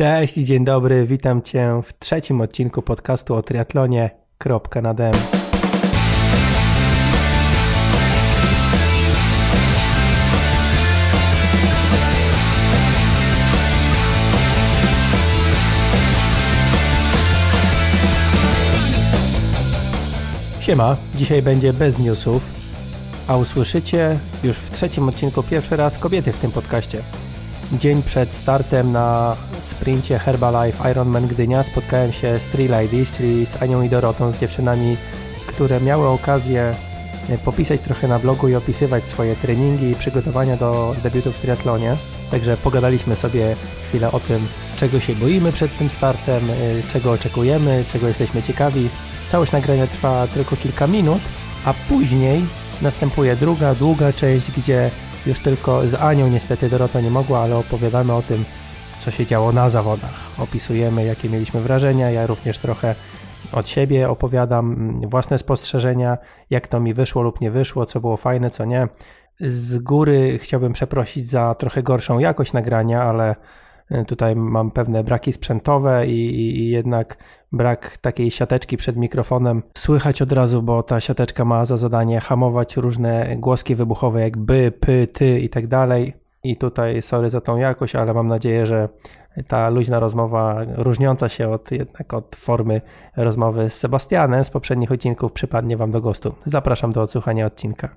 Cześć, dzień dobry, witam Cię w trzecim odcinku podcastu o triatlonie. Kropka na dem. Siema, dzisiaj będzie bez newsów, a usłyszycie już w trzecim odcinku pierwszy raz kobiety w tym podcaście. Dzień przed startem na sprincie Herbalife Ironman Gdynia spotkałem się z Three Ladies, czyli z Anią i Dorotą, z dziewczynami, które miały okazję e, popisać trochę na blogu i opisywać swoje treningi i przygotowania do debiutu w triatlonie. Także pogadaliśmy sobie chwilę o tym, czego się boimy przed tym startem, e, czego oczekujemy, czego jesteśmy ciekawi. Całość nagrania trwa tylko kilka minut, a później następuje druga, długa część, gdzie już tylko z Anią niestety Dorota nie mogła, ale opowiadamy o tym, co się działo na zawodach. Opisujemy, jakie mieliśmy wrażenia. Ja również trochę od siebie opowiadam mm, własne spostrzeżenia, jak to mi wyszło lub nie wyszło, co było fajne, co nie. Z góry chciałbym przeprosić za trochę gorszą jakość nagrania, ale tutaj mam pewne braki sprzętowe i, i, i, jednak brak takiej siateczki przed mikrofonem. Słychać od razu, bo ta siateczka ma za zadanie hamować różne głoski wybuchowe, jak by, py, ty i tak dalej. I tutaj sorry za tą jakość, ale mam nadzieję, że ta luźna rozmowa, różniąca się od jednak od formy rozmowy z Sebastianem z poprzednich odcinków, przypadnie Wam do gustu. Zapraszam do odsłuchania odcinka.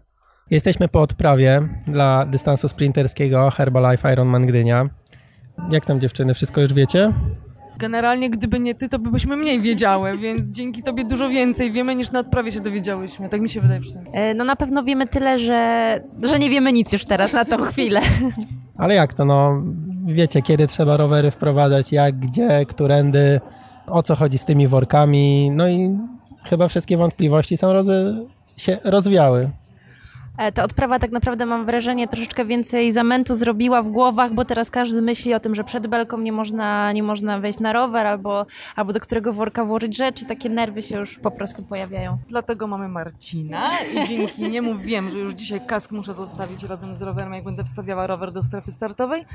Jesteśmy po odprawie dla dystansu sprinterskiego Herbalife Ironman Gdynia. Jak tam dziewczyny, wszystko już wiecie? Generalnie, gdyby nie ty, to byśmy mniej wiedziały, więc dzięki tobie dużo więcej wiemy niż na odprawie się dowiedziałyśmy. Tak mi się wydaje przynajmniej. E, no na pewno wiemy tyle, że, że nie wiemy nic już teraz na tą chwilę. Ale jak to, no wiecie, kiedy trzeba rowery wprowadzać, jak, gdzie, którędy, o co chodzi z tymi workami, no i chyba wszystkie wątpliwości są roz, się rozwiały. E, ta odprawa tak naprawdę mam wrażenie troszeczkę więcej zamętu zrobiła w głowach, bo teraz każdy myśli o tym, że przed belką nie można, nie można wejść na rower albo, albo do którego worka włożyć rzeczy. Takie nerwy się już po prostu pojawiają. Dlatego mamy Marcina i dzięki niemu wiem, że już dzisiaj kask muszę zostawić razem z rowerem, jak będę wstawiała rower do strefy startowej.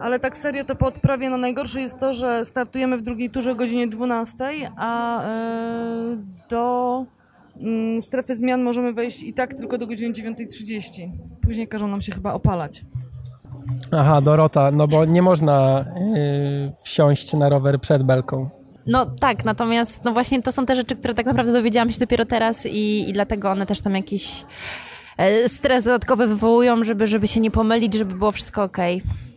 Ale tak serio to po odprawie, no najgorsze jest to, że startujemy w drugiej turze o godzinie 12, a yy, do strefy zmian możemy wejść i tak tylko do godziny 9.30. Później każą nam się chyba opalać. Aha, Dorota, no bo nie można yy, wsiąść na rower przed belką. No tak, natomiast no właśnie to są te rzeczy, które tak naprawdę dowiedziałam się dopiero teraz i, i dlatego one też tam jakiś E, stres dodatkowy wywołują, żeby, żeby się nie pomylić, żeby było wszystko ok.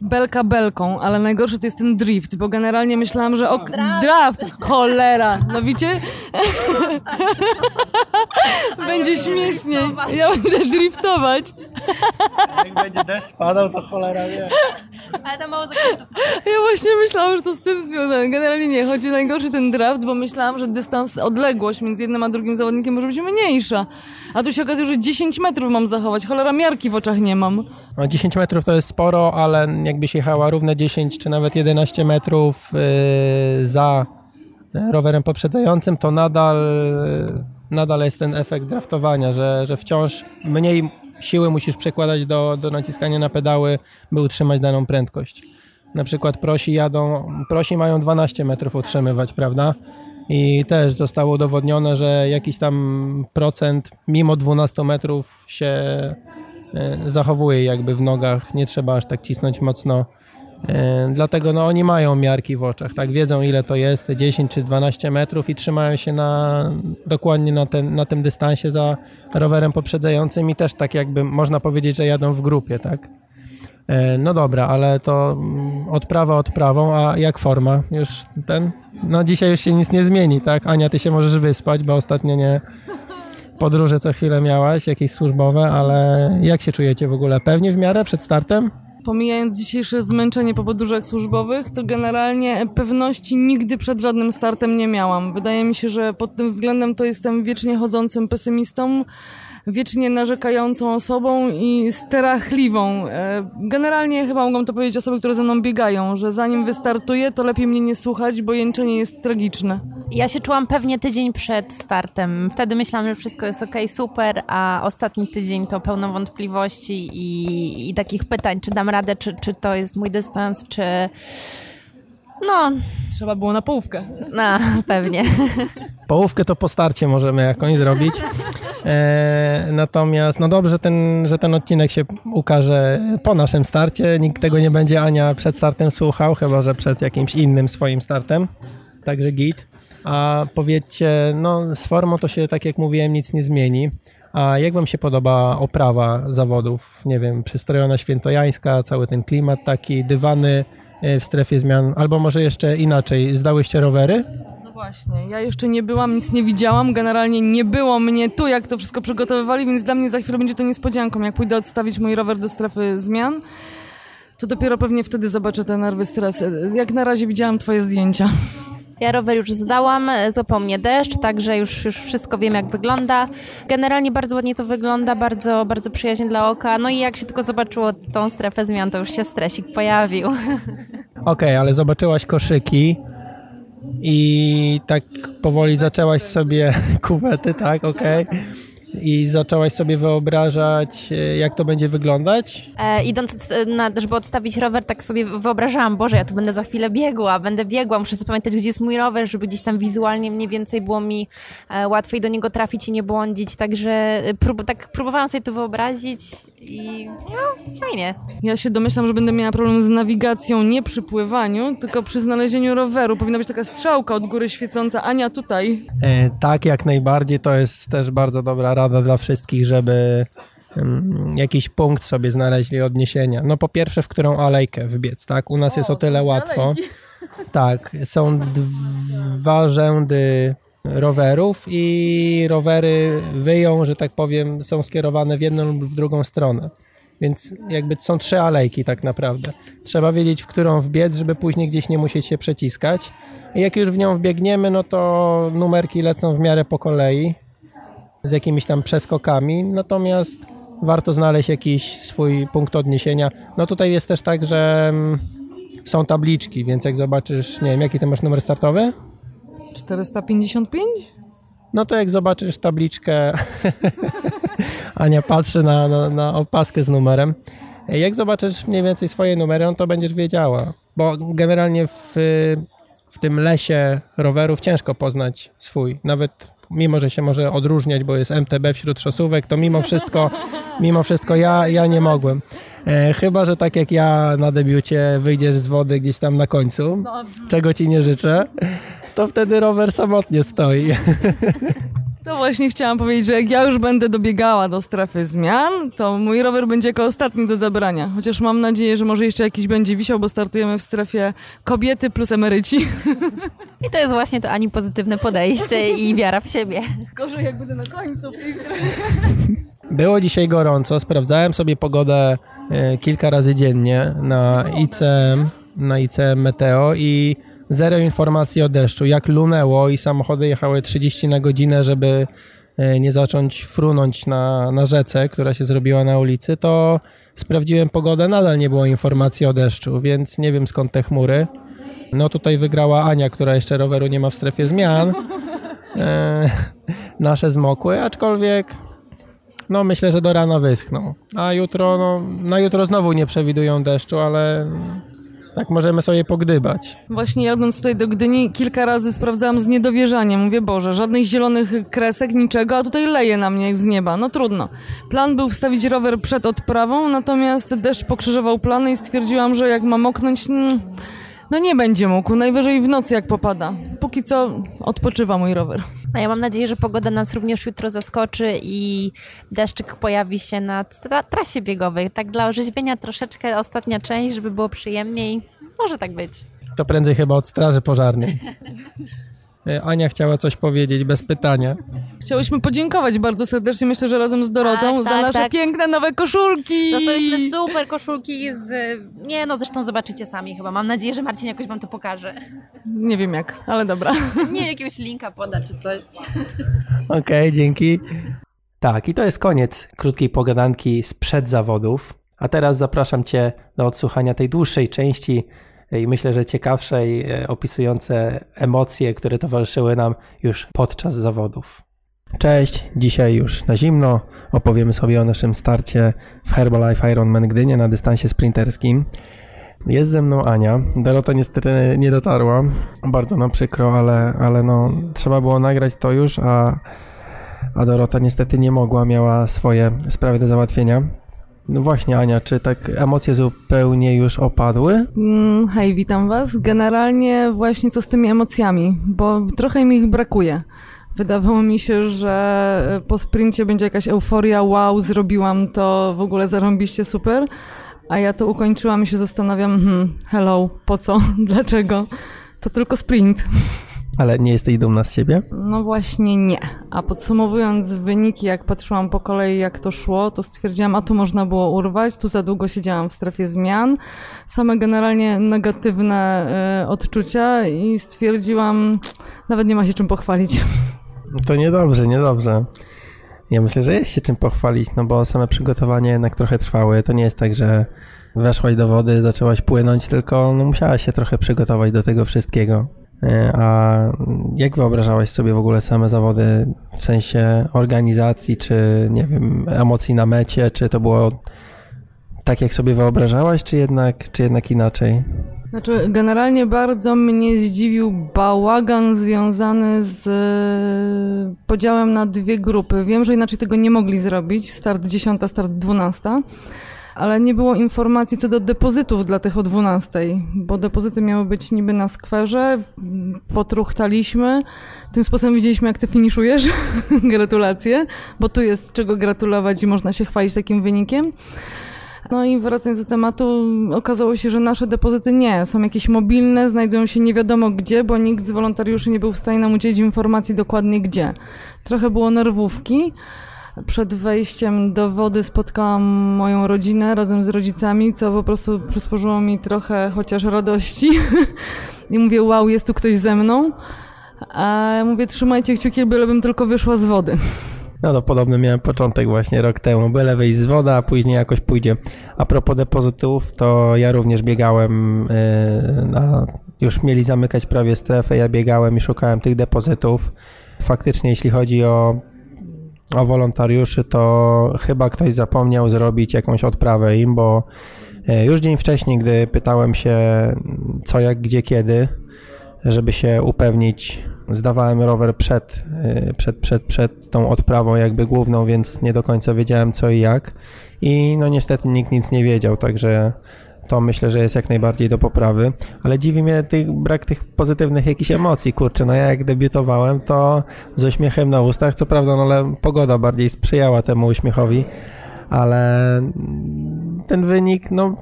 Belka belką, ale najgorszy to jest ten drift, bo generalnie myślałam, że ok, draft, cholera, no widzicie? będzie śmiesznie. Ja będę driftować. Jak będzie deszcz padał, to cholera wie. Ale to mało zakrętów. Ja właśnie myślałam, że to z tym związane. Generalnie nie, chodzi najgorszy ten draft, bo myślałam, że dystans, odległość między jednym a drugim zawodnikiem może być mniejsza. A tu się okazuje, że 10 metrów mam zachować. Cholera, miarki w oczach nie mam. No 10 metrów to jest sporo, ale jakbyś jechała równe 10 czy nawet 11 metrów yy, za rowerem poprzedzającym, to nadal, nadal jest ten efekt draftowania, że, że wciąż mniej siły musisz przekładać do, do naciskania na pedały, by utrzymać daną prędkość. Na przykład prosi jadą, prosi mają 12 metrów utrzymywać, prawda? I też zostało udowodnione, że jakiś tam procent mimo 12 metrów się e, zachowuje jakby w nogach, nie trzeba aż tak cisnąć mocno. E, dlatego no, oni mają miarki w oczach, tak wiedzą ile to jest, 10 czy 12 metrów i trzymają się na, dokładnie na, ten, na tym dystansie za rowerem poprzedzającym i też tak jakby można powiedzieć, że jadą w grupie, tak? E, no dobra, ale to mm, odprawa odprawą, a jak forma? Już ten? No dzisiaj już się nic nie zmieni, tak? Ania, ty się możesz wyspać, bo ostatnio nie podróże co chwilę miałaś, jakieś służbowe, ale jak się czujecie w ogóle? Pewnie w miarę przed startem? Pomijając dzisiejsze zmęczenie po podróżach służbowych, to generalnie pewności nigdy przed żadnym startem nie miałam. Wydaje mi się, że pod tym względem to jestem wiecznie chodzącym pesymistą wiecznie narzekającą osobą i strachliwą. E, generalnie chyba mogą to powiedzieć osoby, które ze mną biegają, że zanim wystartuję, to lepiej mnie nie słuchać, bo jęczenie jest tragiczne. Ja się czułam pewnie tydzień przed startem. Wtedy myślałam, że wszystko jest ok, super, a ostatni tydzień to pełno wątpliwości i, i takich pytań, czy dam radę, czy, czy to jest mój dystans, czy No, Trzeba było na połówkę. no, pewnie. Połówkę to po starcie możemy jakąś zrobić. E, natomiast no dobrze, że ten, że ten odcinek się ukaże po naszym starcie. Nikt tego nie będzie Ania przed startem słuchał, chyba że przed jakimś innym swoim startem. Także git. A powiedzcie, no z formą to się, tak jak mówiłem, nic nie zmieni. A jak wam się podoba oprawa zawodów? Nie wiem, przystrojona świętojańska, cały ten klimat taki, dywany w strefie zmian, albo może jeszcze inaczej, zdałyście rowery? No właśnie, ja jeszcze nie byłam, nic nie widziałam, generalnie nie było mnie tu, jak to wszystko przygotowywali, więc dla mnie za chwilę będzie to niespodzianką. Jak pójdę odstawić mój rower do strefy zmian, to dopiero pewnie wtedy zobaczę te nerwy, stres. Jak na razie widziałam twoje zdjęcia. Ja rower już zdałam, złapał mnie deszcz, także już, już wszystko wiem jak wygląda. Generalnie bardzo ładnie to wygląda, bardzo, bardzo przyjaźnie dla oka. No i jak się tylko zobaczyło tą strefę zmian, to już się stresik pojawił. Okej, ale zobaczyłaś koszyki i tak powoli zaczęłaś sobie kuwety, tak, okej. I zaczęłaś sobie wyobrażać, e, jak to będzie wyglądać. E, idąc, od- na, żeby odstawić rower, tak sobie wyobrażałam, Boże, ja tu będę za chwilę biegła, będę biegła, muszę zapamiętać, gdzie jest mój rower, żeby gdzieś tam wizualnie mniej więcej było mi e, łatwiej do niego trafić i nie błądzić, także e, prób, tak próbowałam sobie to wyobrazić i no, fajnie. Ja się domyślam, że będę miała problem z nawigacją, nie przy pływaniu, tylko przy znalezieniu roweru. Powinna być taka strzałka od góry świecąca. Ania, tutaj. E, tak, jak najbardziej, to jest też bardzo dobra rada dla wszystkich, żeby jakiś punkt sobie znaleźli odniesienia. No po pierwsze, w którą alejkę wbiec, tak? U nas jest o tyle łatwo. Tak, są dwa rzędy rowerów i rowery wyją, że tak powiem, są skierowane w jedną lub w drugą stronę. Więc jakby są trzy alejki tak naprawdę. Trzeba wiedzieć, w którą wbiec, żeby później gdzieś nie musieć się przeciskać. I jak już w nią wbiegniemy, no to numerki lecą w miarę po kolei z jakimiś tam przeskokami, natomiast warto znaleźć jakiś swój punkt odniesienia. No tutaj jest też tak, że mm, są tabliczki, więc jak zobaczysz, nie wiem, jaki ty masz numer startowy? 455? No to jak zobaczysz tabliczkę, Ania patrzy na, na, na opaskę z numerem. Jak zobaczysz mniej więcej swoje numery, no to będziesz wiedziała. Bo generalnie w, w tym lesie rowerów ciężko poznać swój. Nawet mimo, że się może odróżniać, bo jest MTB wśród szosówek, to mimo wszystko, mimo wszystko ja, ja nie mogłem. E, chyba, że tak jak ja na debiucie wyjdziesz z wody gdzieś tam na końcu, czego ci nie życzę, to wtedy rower samotnie stoi. To właśnie chciałam powiedzieć, że jak ja już będę dobiegała do strefy zmian, to mój rower będzie jako ostatni do zabrania. Chociaż mam nadzieję, że może jeszcze jakiś będzie wisiał, bo startujemy w strefie kobiety plus emeryci. I to jest właśnie to Ani pozytywne podejście i wiara w siebie. Gorzej jak będę na końcu. Było dzisiaj gorąco, sprawdzałem sobie pogodę e, kilka razy dziennie na ICM, na ICM Meteo i zero informacji o deszczu. Jak lunęło i samochody jechały 30 na godzinę, żeby e, nie zacząć frunąć na, na rzece, która się zrobiła na ulicy, to sprawdziłem pogodę, nadal nie było informacji o deszczu, więc nie wiem skąd te chmury. No tutaj wygrała Ania, która jeszcze roweru nie ma w strefie zmian. E, nasze zmokły, aczkolwiek no myślę, że do rana wyschną. A jutro, no na jutro znowu nie przewidują deszczu, ale tak możemy sobie pogdybać. Właśnie jadąc tutaj do Gdyni kilka razy sprawdzałam z niedowierzaniem. Mówię, Boże, żadnych zielonych kresek, niczego, a tutaj leje na mnie jak z nieba. No trudno. Plan był wstawić rower przed odprawą, natomiast deszcz pokrzyżował plany i stwierdziłam, że jak ma moknąć, mm, no nie będzie mógł. Najwyżej w nocy jak popada. Póki co odpoczywa mój rower. A ja mam nadzieję, że pogoda nas również jutro zaskoczy i deszczyk pojawi się na tra- trasie biegowej. Tak dla orzeźwienia troszeczkę ostatnia część, żeby było przyjemniej. Może tak być. To prędzej chyba od straży pożarnej. E, Ania chciała coś powiedzieć bez pytania. Chciałyśmy podziękować bardzo serdecznie, myślę, że razem z Dorotą, Tak, za tak, nasze tak. piękne nowe koszulki. Dostaliśmy super koszulki z... Nie no, zresztą zobaczycie sami chyba. Mam nadzieję, że Marcin jakoś wam to pokaże. Nie wiem jak, ale dobra. Nie, jakiegoś linka poda czy coś. Okej, dzięki. Tak, i to jest koniec krótkiej pogadanki sprzed zawodów. A teraz zapraszam Cię do odsłuchania tej dłuższej części i myślę, że ciekawszej, e, opisujące emocje, które towarzyszyły nam już podczas zawodów. Cześć, dzisiaj już na zimno opowiemy sobie o naszym starcie w Herbalife Ironman Gdynia na dystansie sprinterskim. Jest ze mną Ania. Dorota niestety nie dotarła. Bardzo nam przykro, ale, ale no, trzeba było nagrać to już, a, a Dorota niestety nie mogła, miała swoje sprawy do załatwienia. No właśnie, Ania, czy tak emocje zupełnie już opadły? Mm, hej, witam Was. Generalnie właśnie co z tymi emocjami, bo trochę mi ich brakuje. Wydawało mi się, że po sprincie będzie jakaś euforia, wow, zrobiłam to, w ogóle zarąbiście super. A ja to ukończyłam i się zastanawiam, hmm, hello, po co, dlaczego? To tylko sprint. Ale nie jesteś dumna z siebie? No właśnie nie. A podsumowując wyniki, jak patrzyłam po kolei, jak to szło, to stwierdziłam, a tu można było urwać, tu za długo siedziałam w strefie zmian. Same generalnie negatywne y, odczucia i stwierdziłam, nawet nie ma się czym pochwalić. To niedobrze, niedobrze. Ja myślę, że jest się czym pochwalić, no bo same przygotowania jednak trochę trwały. To nie jest tak, że weszłaś do wody, zaczęłaś płynąć, tylko no, musiałaś się trochę przygotować do tego wszystkiego. E, a jak wyobrażałaś sobie w ogóle same zawody w sensie organizacji, czy nie wiem, emocji na mecie, czy to było tak, jak sobie wyobrażałaś, czy jednak, czy jednak inaczej? Znaczy, generalnie bardzo mnie zdziwił bałagan związany z e, podziałem na dwie grupy. Wiem, że inaczej tego nie mogli zrobić, start 10, start 12, ale nie było informacji co do depozytów dla tych o 12, bo depozyty miały być niby na skwerze, potruchtaliśmy, tym sposobem widzieliśmy jak ty finiszujesz, gratulacje, bo tu jest czego gratulować i można się chwalić takim wynikiem. No i wracając do tematu, okazało się, że nasze depozyty nie, są jakieś mobilne, znajdują się nie wiadomo gdzie, bo nikt z wolontariuszy nie był w stanie nam udzielić informacji dokładnie gdzie. Trochę było nerwówki. Przed wejściem do wody spotkałam moją rodzinę razem z rodzicami, co po prostu przysporzyło mi trochę chociaż radości. I mówię, wow, jest tu ktoś ze mną. A mówię, trzymajcie kciuki, bylebym tylko wyszła z wody. No to podobny miałem początek właśnie rok temu. Byle wyjść z woda, a później jakoś pójdzie. A propos depozytów, to ja również biegałem yy, na, już mieli zamykać prawie strefę, ja biegałem i szukałem tych depozytów. Faktycznie jeśli chodzi o, o wolontariuszy, to chyba ktoś zapomniał zrobić jakąś odprawę im, bo yy, już dzień wcześniej, gdy pytałem się co, jak, gdzie, kiedy, żeby się upewnić, zdawałem rower przed, y, przed, przed, przed tą odprawą jakby główną, więc nie do końca wiedziałem co i jak. I no niestety nikt nic nie wiedział, także to myślę, że jest jak najbardziej do poprawy, ale dziwi mnie tych, brak tych pozytywnych jakichś emocji, kurczę, no ja jak debiutowałem, to z uśmiechem na ustach, co prawda, no ale pogoda bardziej sprzyjała temu uśmiechowi, ale ten wynik, no,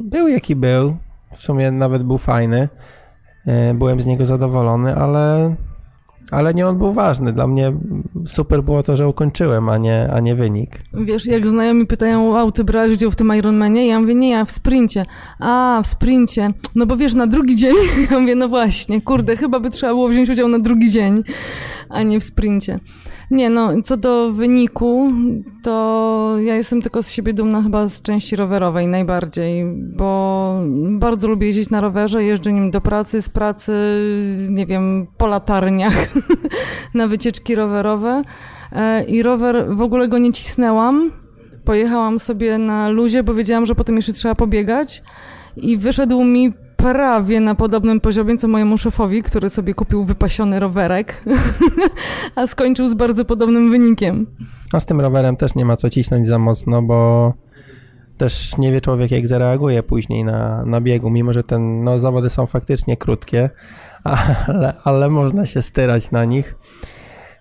był jaki był, w sumie nawet był fajny, E, byłem z niego zadowolony, ale, ale nie on był ważny. Dla mnie super było to, że ukończyłem, a nie, a nie wynik. Wiesz, jak znajomi pytają, wow, ty brałeś udział w tym Ironmanie? Ja mówię, nie, ja w sprincie. A, w sprincie. No bo wiesz, na drugi dzień? Ja mówię, no właśnie, kurde, chyba by trzeba było wziąć udział na drugi dzień, a nie w sprincie. Nie, no, co do wyniku, to ja jestem tylko z siebie dumna chyba z części rowerowej najbardziej, bo bardzo lubię jeździć na rowerze, jeżdżę nim do pracy, z pracy, nie wiem, po latarniach, na wycieczki rowerowe. E, i rower, w ogóle go nie cisnęłam, pojechałam sobie na luzie, bo wiedziałam, że potem jeszcze trzeba pobiegać. I wyszedł mi prawie na podobnym poziomie co mojemu szefowi, który sobie kupił wypasiony rowerek, a skończył z bardzo podobnym wynikiem. A z tym rowerem też nie ma co cisnąć za mocno, bo też nie wie człowiek, jak zareaguje później na, na biegu, mimo że ten, no, zawody są faktycznie krótkie, ale, ale można się styrać na nich.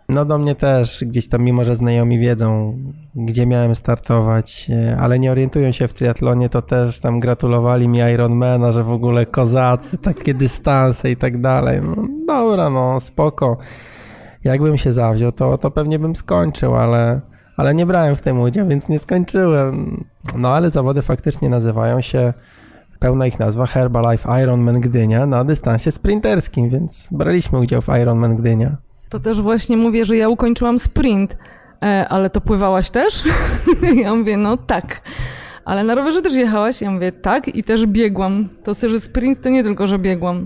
No do mnie też gdzieś tam, mimo że znajomi wiedzą, gdzie miałem startować, e, ale nie orientują się w triatlonie, to też tam gratulowali mi Ironmana, że w ogóle kozacy, takie dystanse i tak dalej. No dobra, no spoko. Jakbym się zawziął, to, to pewnie bym skończył, ale, ale nie brałem w tym udział, więc nie skończyłem. No ale zawody faktycznie nazywają się, pełna ich nazwa Herbalife Ironman Gdynia na dystansie sprinterskim, więc braliśmy udział w Ironman Gdynia. To też właśnie mówię, że ja ukończyłam sprint, e, ale to pływałaś też? ja mówię, no tak. Ale na rowerze też jechałaś? Ja mówię, tak i też biegłam. To że sprint to nie tylko, że biegłam.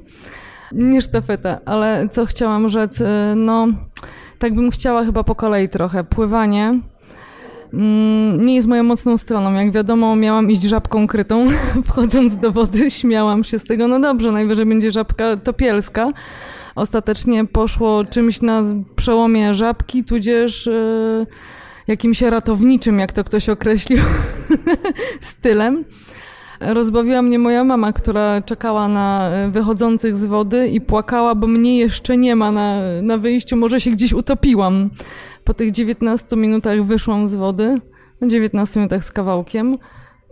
Nie sztafeta, ale co chciałam rzec, e, no tak bym chciała chyba po kolei trochę. Pływanie, mm, nie jest moją mocną stroną. Jak wiadomo, miałam iść żabką krytą. Wchodząc do wody, śmiałam się z tego. No dobrze, najwyżej będzie żabka topielska. Ostatecznie poszło czymś na przełomie żabki, tudzież yy, jakimś ratowniczym, jak to ktoś określił, stylem. Rozbawiła mnie moja mama, która czekała na e, wychodzących z wody i płakała, bo mnie jeszcze nie ma na, na wyjściu. Może się gdzieś utopiłam. Po tych 19 minutach wyszłam z wody. 19 minutach z kawałkiem.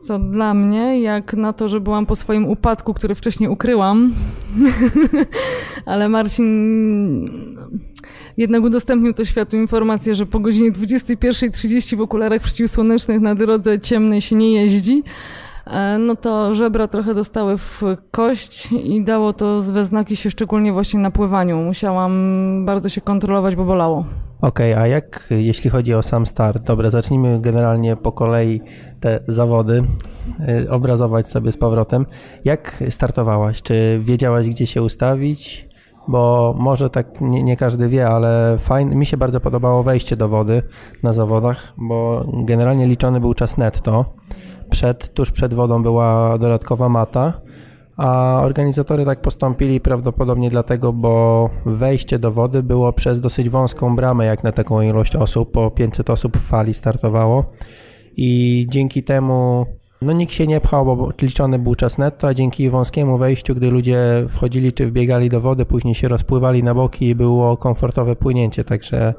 Co dla mnie, jak na to, że byłam po swoim upadku, który wcześniej ukryłam, ale Marcin jednak udostępnił to światu informację, że po godzinie 21.30 w okularach przeciwsłonecznych na drodze ciemnej się nie jeździ. E, no to żebra trochę dostały w kość i dało to we znaki się szczególnie właśnie na pływaniu. Musiałam bardzo się kontrolować, bo bolało. Okej, okay, a jak jeśli chodzi o sam start? Dobra, zacznijmy generalnie po kolei te zawody, y, obrazować sobie z powrotem. Jak startowałaś? Czy wiedziałaś, gdzie się ustawić? Bo może tak nie, nie każdy wie, ale fajnie, mi się bardzo podobało wejście do wody na zawodach, bo generalnie liczony był czas netto przed, tuż przed wodą była dodatkowa mata, a organizatorzy tak postąpili prawdopodobnie dlatego, bo wejście do wody było przez dosyć wąską bramę, jak na taką ilość osób, po 500 osób w fali startowało i dzięki temu no nikt się nie pchał, bo liczony był czas netto, a dzięki wąskiemu wejściu, gdy ludzie wchodzili czy wbiegali do wody, później się rozpływali na boki i było komfortowe płynięcie, także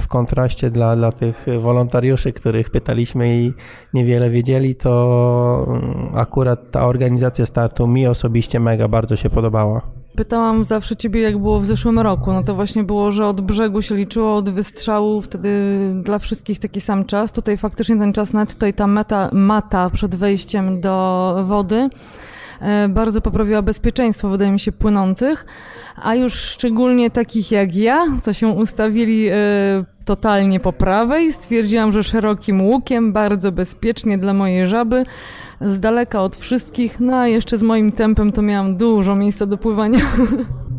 w kontraście dla, dla tych wolontariuszy, których pytaliśmy i niewiele wiedzieli, to mm, akurat ta organizacja startu mi osobiście mega bardzo się podobała. Pytałam zawsze ciebie, jak było w zeszłym roku. No to właśnie było, że od brzegu się liczyło, od wystrzału, wtedy dla wszystkich taki sam czas. Tutaj faktycznie ten czas netto i ta meta, mata przed wejściem do wody bardzo poprawiła bezpieczeństwo, wydaje mi się, płynących a już szczególnie takich jak ja, co się ustawili y, totalnie po prawej, stwierdziłam, że szerokim łukiem, bardzo bezpiecznie dla mojej żaby, z daleka od wszystkich, no a jeszcze z moim tempem to miałam dużo miejsca do pływania.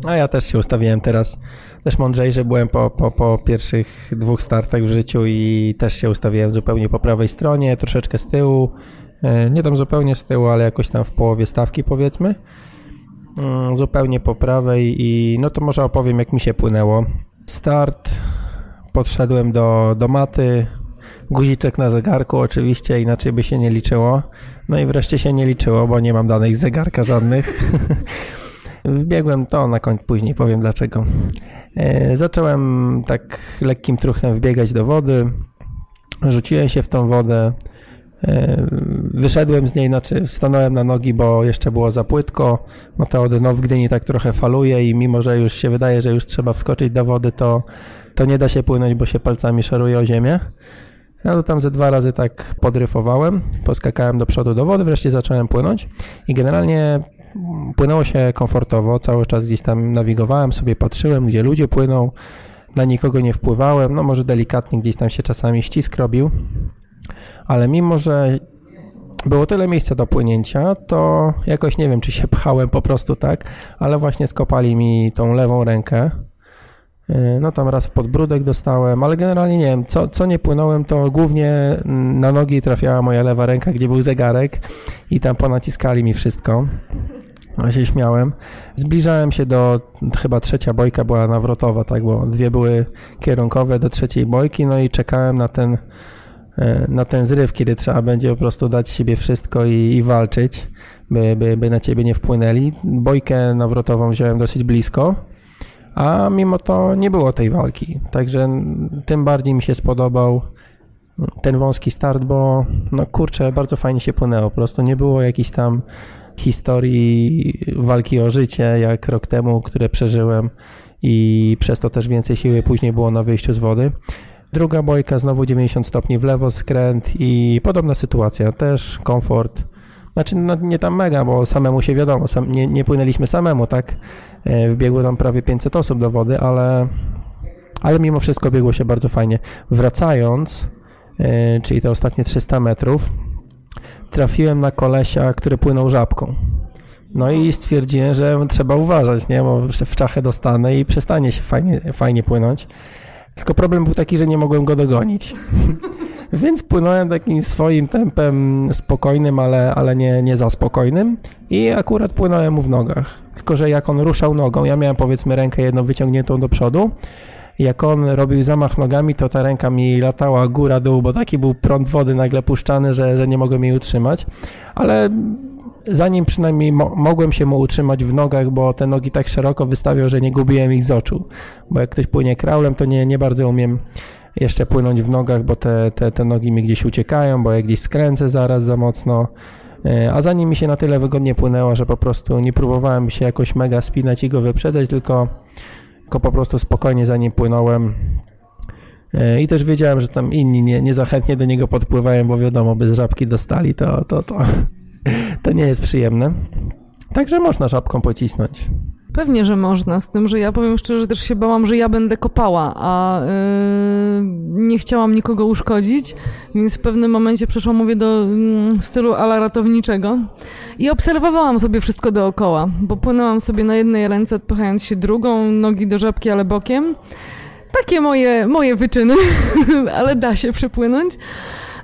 A ja też się ustawiłem teraz też mądrzej, że byłem po, po, po pierwszych dwóch startach w życiu i też się ustawiłem zupełnie po prawej stronie, troszeczkę z tyłu. E, nie tam zupełnie z tyłu, ale jakoś tam w połowie stawki powiedzmy. Mm, zupełnie po prawej i no to może opowiem jak mi się płynęło. Start, podszedłem do, do maty, guziczek na zegarku oczywiście, inaczej by się nie liczyło. No i wreszcie się nie liczyło, bo nie mam danych z zegarka żadnych. Wbiegłem to, na końcu później powiem dlaczego. E, zacząłem tak lekkim truchtem wbiegać do wody, rzuciłem się w tą wodę, wyszedłem z niej, znaczy stanąłem na nogi, bo jeszcze było za płytko. No to Odyno w Gdyni tak trochę faluje i mimo, że już się wydaje, że już trzeba wskoczyć do wody, to, to nie da się płynąć, bo się palcami szaruje o ziemię. Ja to tam ze dwa razy tak podryfowałem, poskakałem do przodu do wody, wreszcie zacząłem płynąć i generalnie płynęło się komfortowo, cały czas gdzieś tam nawigowałem, sobie patrzyłem, gdzie ludzie płyną, na nikogo nie wpływałem, no może delikatnie gdzieś tam się czasami ścisk robił, ale mimo, że było tyle miejsca do płynięcia, to jakoś nie wiem, czy się pchałem po prostu tak, ale właśnie skopali mi tą lewą rękę. Y, no tam raz podbródek dostałem, ale generalnie nie wiem, co, co nie płynąłem, to głównie na nogi trafiała moja lewa ręka, gdzie był zegarek i tam ponaciskali mi wszystko. Ja się śmiałem. Zbliżałem się do, chyba trzecia bojka była nawrotowa, tak, bo dwie były kierunkowe do trzeciej bojki, no i czekałem na ten na ten zryw, kiedy trzeba będzie po prostu dać siebie wszystko i, i walczyć, by, by, by na ciebie nie wpłynęli. Bojkę nawrotową wziąłem dosyć blisko, a mimo to nie było tej walki. Także tym bardziej mi się spodobał ten wąski start, bo no kurczę, bardzo fajnie się płynęło. Po prostu nie było jakiejś tam historii walki o życie, jak rok temu, które przeżyłem i przez to też więcej siły później było na wyjściu z wody. Druga bojka, znowu 90 stopni w lewo skręt i podobna sytuacja, też komfort. Znaczy, no, nie tam mega, bo samemu się wiadomo, sam, nie, nie płynęliśmy samemu, tak? E, wbiegło tam prawie 500 osób do wody, ale, ale mimo wszystko biegło się bardzo fajnie. Wracając, e, czyli te ostatnie 300 metrów, trafiłem na kolesia, który płynął żabką. No i stwierdziłem, że trzeba uważać, nie? Bo w czachę dostanę i przestanie się fajnie, fajnie płynąć. Tylko problem był taki, że nie mogłem go dogonić. Więc płynąłem takim swoim tempem spokojnym, ale, ale nie, nie za spokojnym i akurat płynąłem mu w nogach. Tylko, że jak on ruszał nogą, ja miałem powiedzmy rękę jedną wyciągniętą do przodu, jak on robił zamach nogami, to ta ręka mi latała góra-dół, bo taki był prąd wody nagle puszczany, że, że nie mogłem jej utrzymać. Ale zanim przynajmniej mo mogłem się mu utrzymać w nogach, bo te nogi tak szeroko wystawiał, że nie gubiłem ich z oczu. Bo jak ktoś płynie kraulem, to nie, nie bardzo umiem jeszcze płynąć w nogach, bo te, te, te nogi mi gdzieś uciekają, bo jak gdzieś skręcę zaraz za mocno. E, a zanim mi się na tyle wygodnie płynęło, że po prostu nie próbowałem się jakoś mega spinać i go wyprzedzać, tylko, tylko po prostu spokojnie za nim płynąłem. E, I też wiedziałem, że tam inni nie, nie zachętnie do niego podpływają, bo wiadomo, by z żabki dostali, to, to, to, to nie jest przyjemne. Także można żabką pocisnąć. Pewnie, że można, z tym, że ja powiem szczerze, że też się bałam, że ja będę kopała, a yy, nie chciałam nikogo uszkodzić, więc w pewnym momencie przeszłam, mówię, do yy, stylu ala ratowniczego i obserwowałam sobie wszystko dookoła, bo płynęłam sobie na jednej ręce, odpychając się drugą, nogi do żabki, ale bokiem. Takie moje, moje wyczyny, ale da się przepłynąć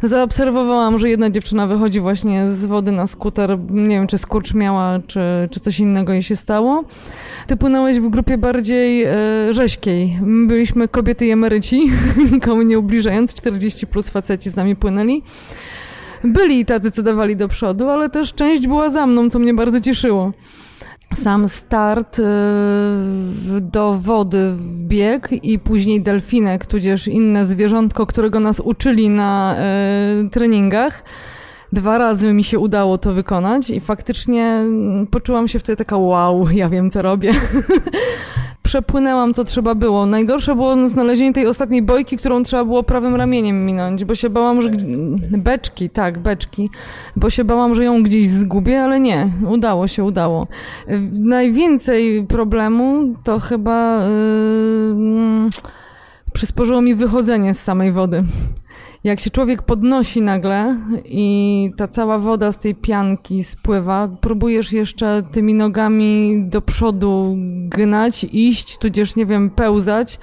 zaobserwowałam, że jedna dziewczyna wychodzi właśnie z wody na skuter. Nie wiem, czy skurcz miała, czy, czy coś innego jej się stało. Ty płynąłeś w grupie bardziej e, rzeźkiej. My byliśmy kobiety i emeryci, nikomu nie ubliżając, 40 plus faceci z nami płynęli. Byli tacy, co dawali do przodu, ale też część była za mną, co mnie bardzo cieszyło sam start y, do wody w bieg i później delfinek, tudzież inne zwierzątko, którego nas uczyli na y, treningach. Dwa razy mi się udało to wykonać i faktycznie poczułam się wtedy taka wow, ja wiem co robię. przepłynęłam, co trzeba było. Najgorsze było znalezienie tej ostatniej bojki, którą trzeba było prawym ramieniem minąć, bo się bałam, że... Beczki, tak, beczki. Bo się bałam, że ją gdzieś zgubię, ale nie. Udało się, udało. Najwięcej problemu to chyba... Yy, przysporzyło mi wychodzenie z samej wody jak się człowiek podnosi nagle i ta cała woda z tej pianki spływa, próbujesz jeszcze tymi nogami do przodu gnać, iść, tudzież, nie wiem, pełzać.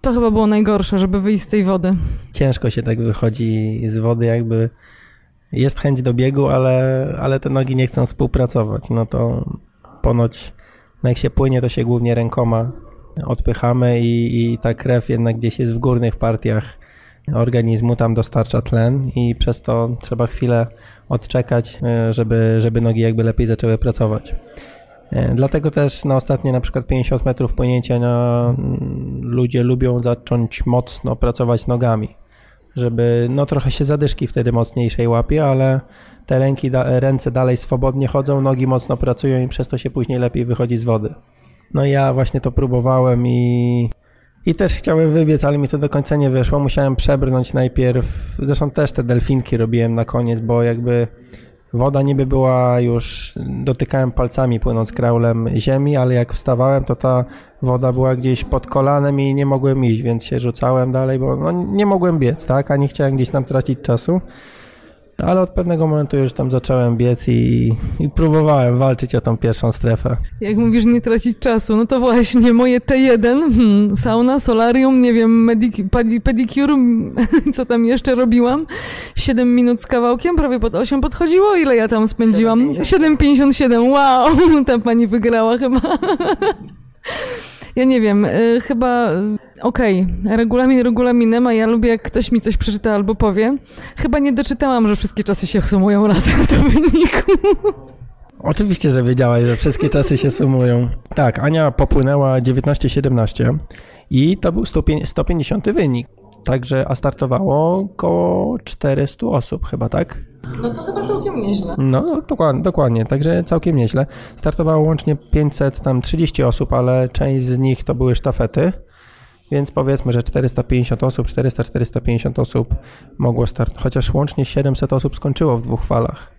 To chyba było najgorsze, żeby wyjść z tej wody. Ciężko się tak wychodzi z wody, jakby jest chęć do biegu, ale, ale te nogi nie chcą współpracować. No to ponoć, no jak się płynie, to się głównie rękoma odpychamy i, i ta krew jednak gdzieś jest w górnych partiach organizmu tam dostarcza tlen i przez to trzeba chwilę odczekać, e, żeby, żeby nogi jakby lepiej zaczęły pracować. E, dlatego też na ostatnie na przykład 50 metrów płynięcia no, mm, ludzie lubią zacząć mocno pracować nogami, żeby no trochę się zadyszki wtedy mocniejszej łapie, ale te ręki, ręce dalej swobodnie chodzą, nogi mocno pracują i przez to się później lepiej wychodzi z wody. No ja właśnie to próbowałem i i też chciałem wybiec, ale mi to do końca nie wyszło. Musiałem przebrnąć najpierw. Zresztą też te delfinki robiłem na koniec, bo jakby woda niby była już. Dotykałem palcami płynąc kraulem ziemi, ale jak wstawałem, to ta woda była gdzieś pod kolanem i nie mogłem iść, więc się rzucałem dalej, bo no, nie mogłem biec, tak? A nie chciałem gdzieś tam tracić czasu ale od pewnego momentu już tam zacząłem biec i, i, próbowałem walczyć o tą pierwszą strefę. Jak mówisz nie tracić czasu, no to właśnie moje T1, hmm, sauna, solarium, nie wiem, pedicure, co tam jeszcze robiłam, 7 minut z kawałkiem, prawie pod 8 podchodziło, ile ja tam spędziłam? 7,57, wow, ta pani wygrała chyba. Ja nie wiem, y, chyba okej, okay, regulamin regulaminem, a ja lubię jak ktoś mi coś przeczyta albo powie. Chyba nie doczytałam, że wszystkie czasy się sumują razem do wyniku. Oczywiście, że wiedziałaś, że wszystkie czasy się sumują. Tak, Ania popłynęła 19-17 i to był 150 wynik. Także, a startowało około 400 osób chyba, tak? No to chyba całkiem nieźle. No, dokładnie, dokładnie, także całkiem nieźle. Startowało łącznie 530 osób, ale część z nich to były sztafety. Więc powiedzmy, że 450 osób, 400-450 osób mogło startować, chociaż łącznie 700 osób skończyło w dwóch falach.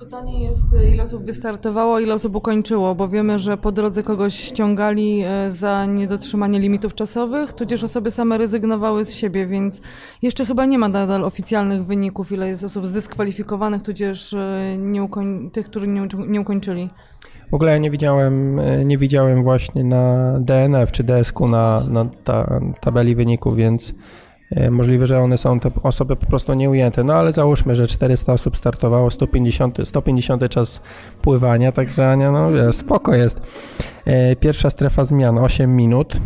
Pytanie jest, ile osób wystartowało, ile osób ukończyło, bo wiemy, że po drodze kogoś ściągali e, za niedotrzymanie limitów czasowych, tudzież osoby same rezygnowały z siebie, więc jeszcze chyba nie ma nadal oficjalnych wyników, ile jest osób zdyskwalifikowanych, tudzież e, tych, którzy nie, nie ukończyli. W ogóle ja nie widziałem, e, nie widziałem właśnie na DNF czy DSQ na, na ta, tabeli wyników, więc E, możliwe, że one są te osoby po prostu nieujęte, no ale załóżmy, że 400 osób startowało, 150, 150 czas pływania, także Ania, no wiesz, spoko jest. E, pierwsza strefa zmian 8 minut.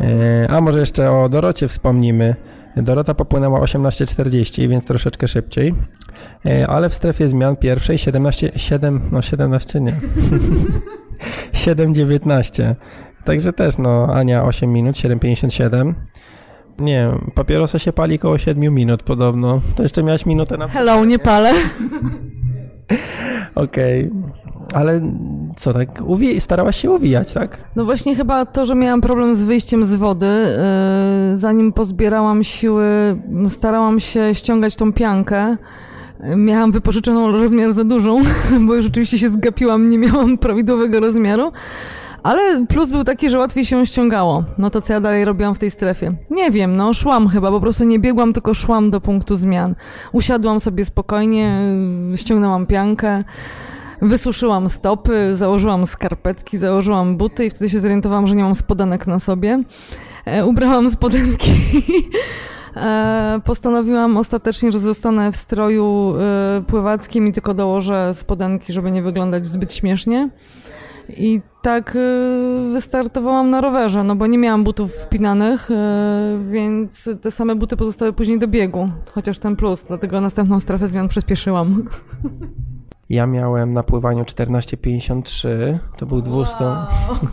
E, a może jeszcze o Dorocie wspomnimy. Dorota popłynęła 18.40, więc troszeczkę szybciej, ale w strefie zmian pierwszej 17, 7, no 17 nie, 7.19. Także też, no, Ania 8 minut, 7.57. Nie, papierosa się pali koło 7 minut podobno. To jeszcze miałaś minutę na... Hello, nie palę. Okej. Okay. Ale co, tak uwi- starałaś się uwijać, tak? No właśnie chyba to, że miałam problem z wyjściem z wody. Yy, zanim pozbierałam siły, starałam się ściągać tą piankę. Miałam wypożyczoną rozmiar za dużą, bo już oczywiście się zgapiłam, nie miałam prawidłowego rozmiaru. Ale plus był taki, że łatwiej się ściągało. No to co ja dalej robiłam w tej strefie? Nie wiem, no szłam chyba, po prostu nie biegłam, tylko szłam do punktu zmian. Usiadłam sobie spokojnie, ściągnęłam piankę, wysuszyłam stopy, założyłam skarpetki, założyłam buty i wtedy się zorientowałam, że nie mam spodenek na sobie. E, ubrałam spodenki. E, postanowiłam ostatecznie, że zostanę w stroju e, pływackim i tylko dołożę spodenki, żeby nie wyglądać zbyt śmiesznie. I tak y, wystartowałam na rowerze, no bo nie miałam butów wpinanych, y, więc te same buty pozostały później do biegu, chociaż ten plus, dlatego następną strefę zmian przyspieszyłam. Ja miałem na pływaniu 14,53, to był 200, wow.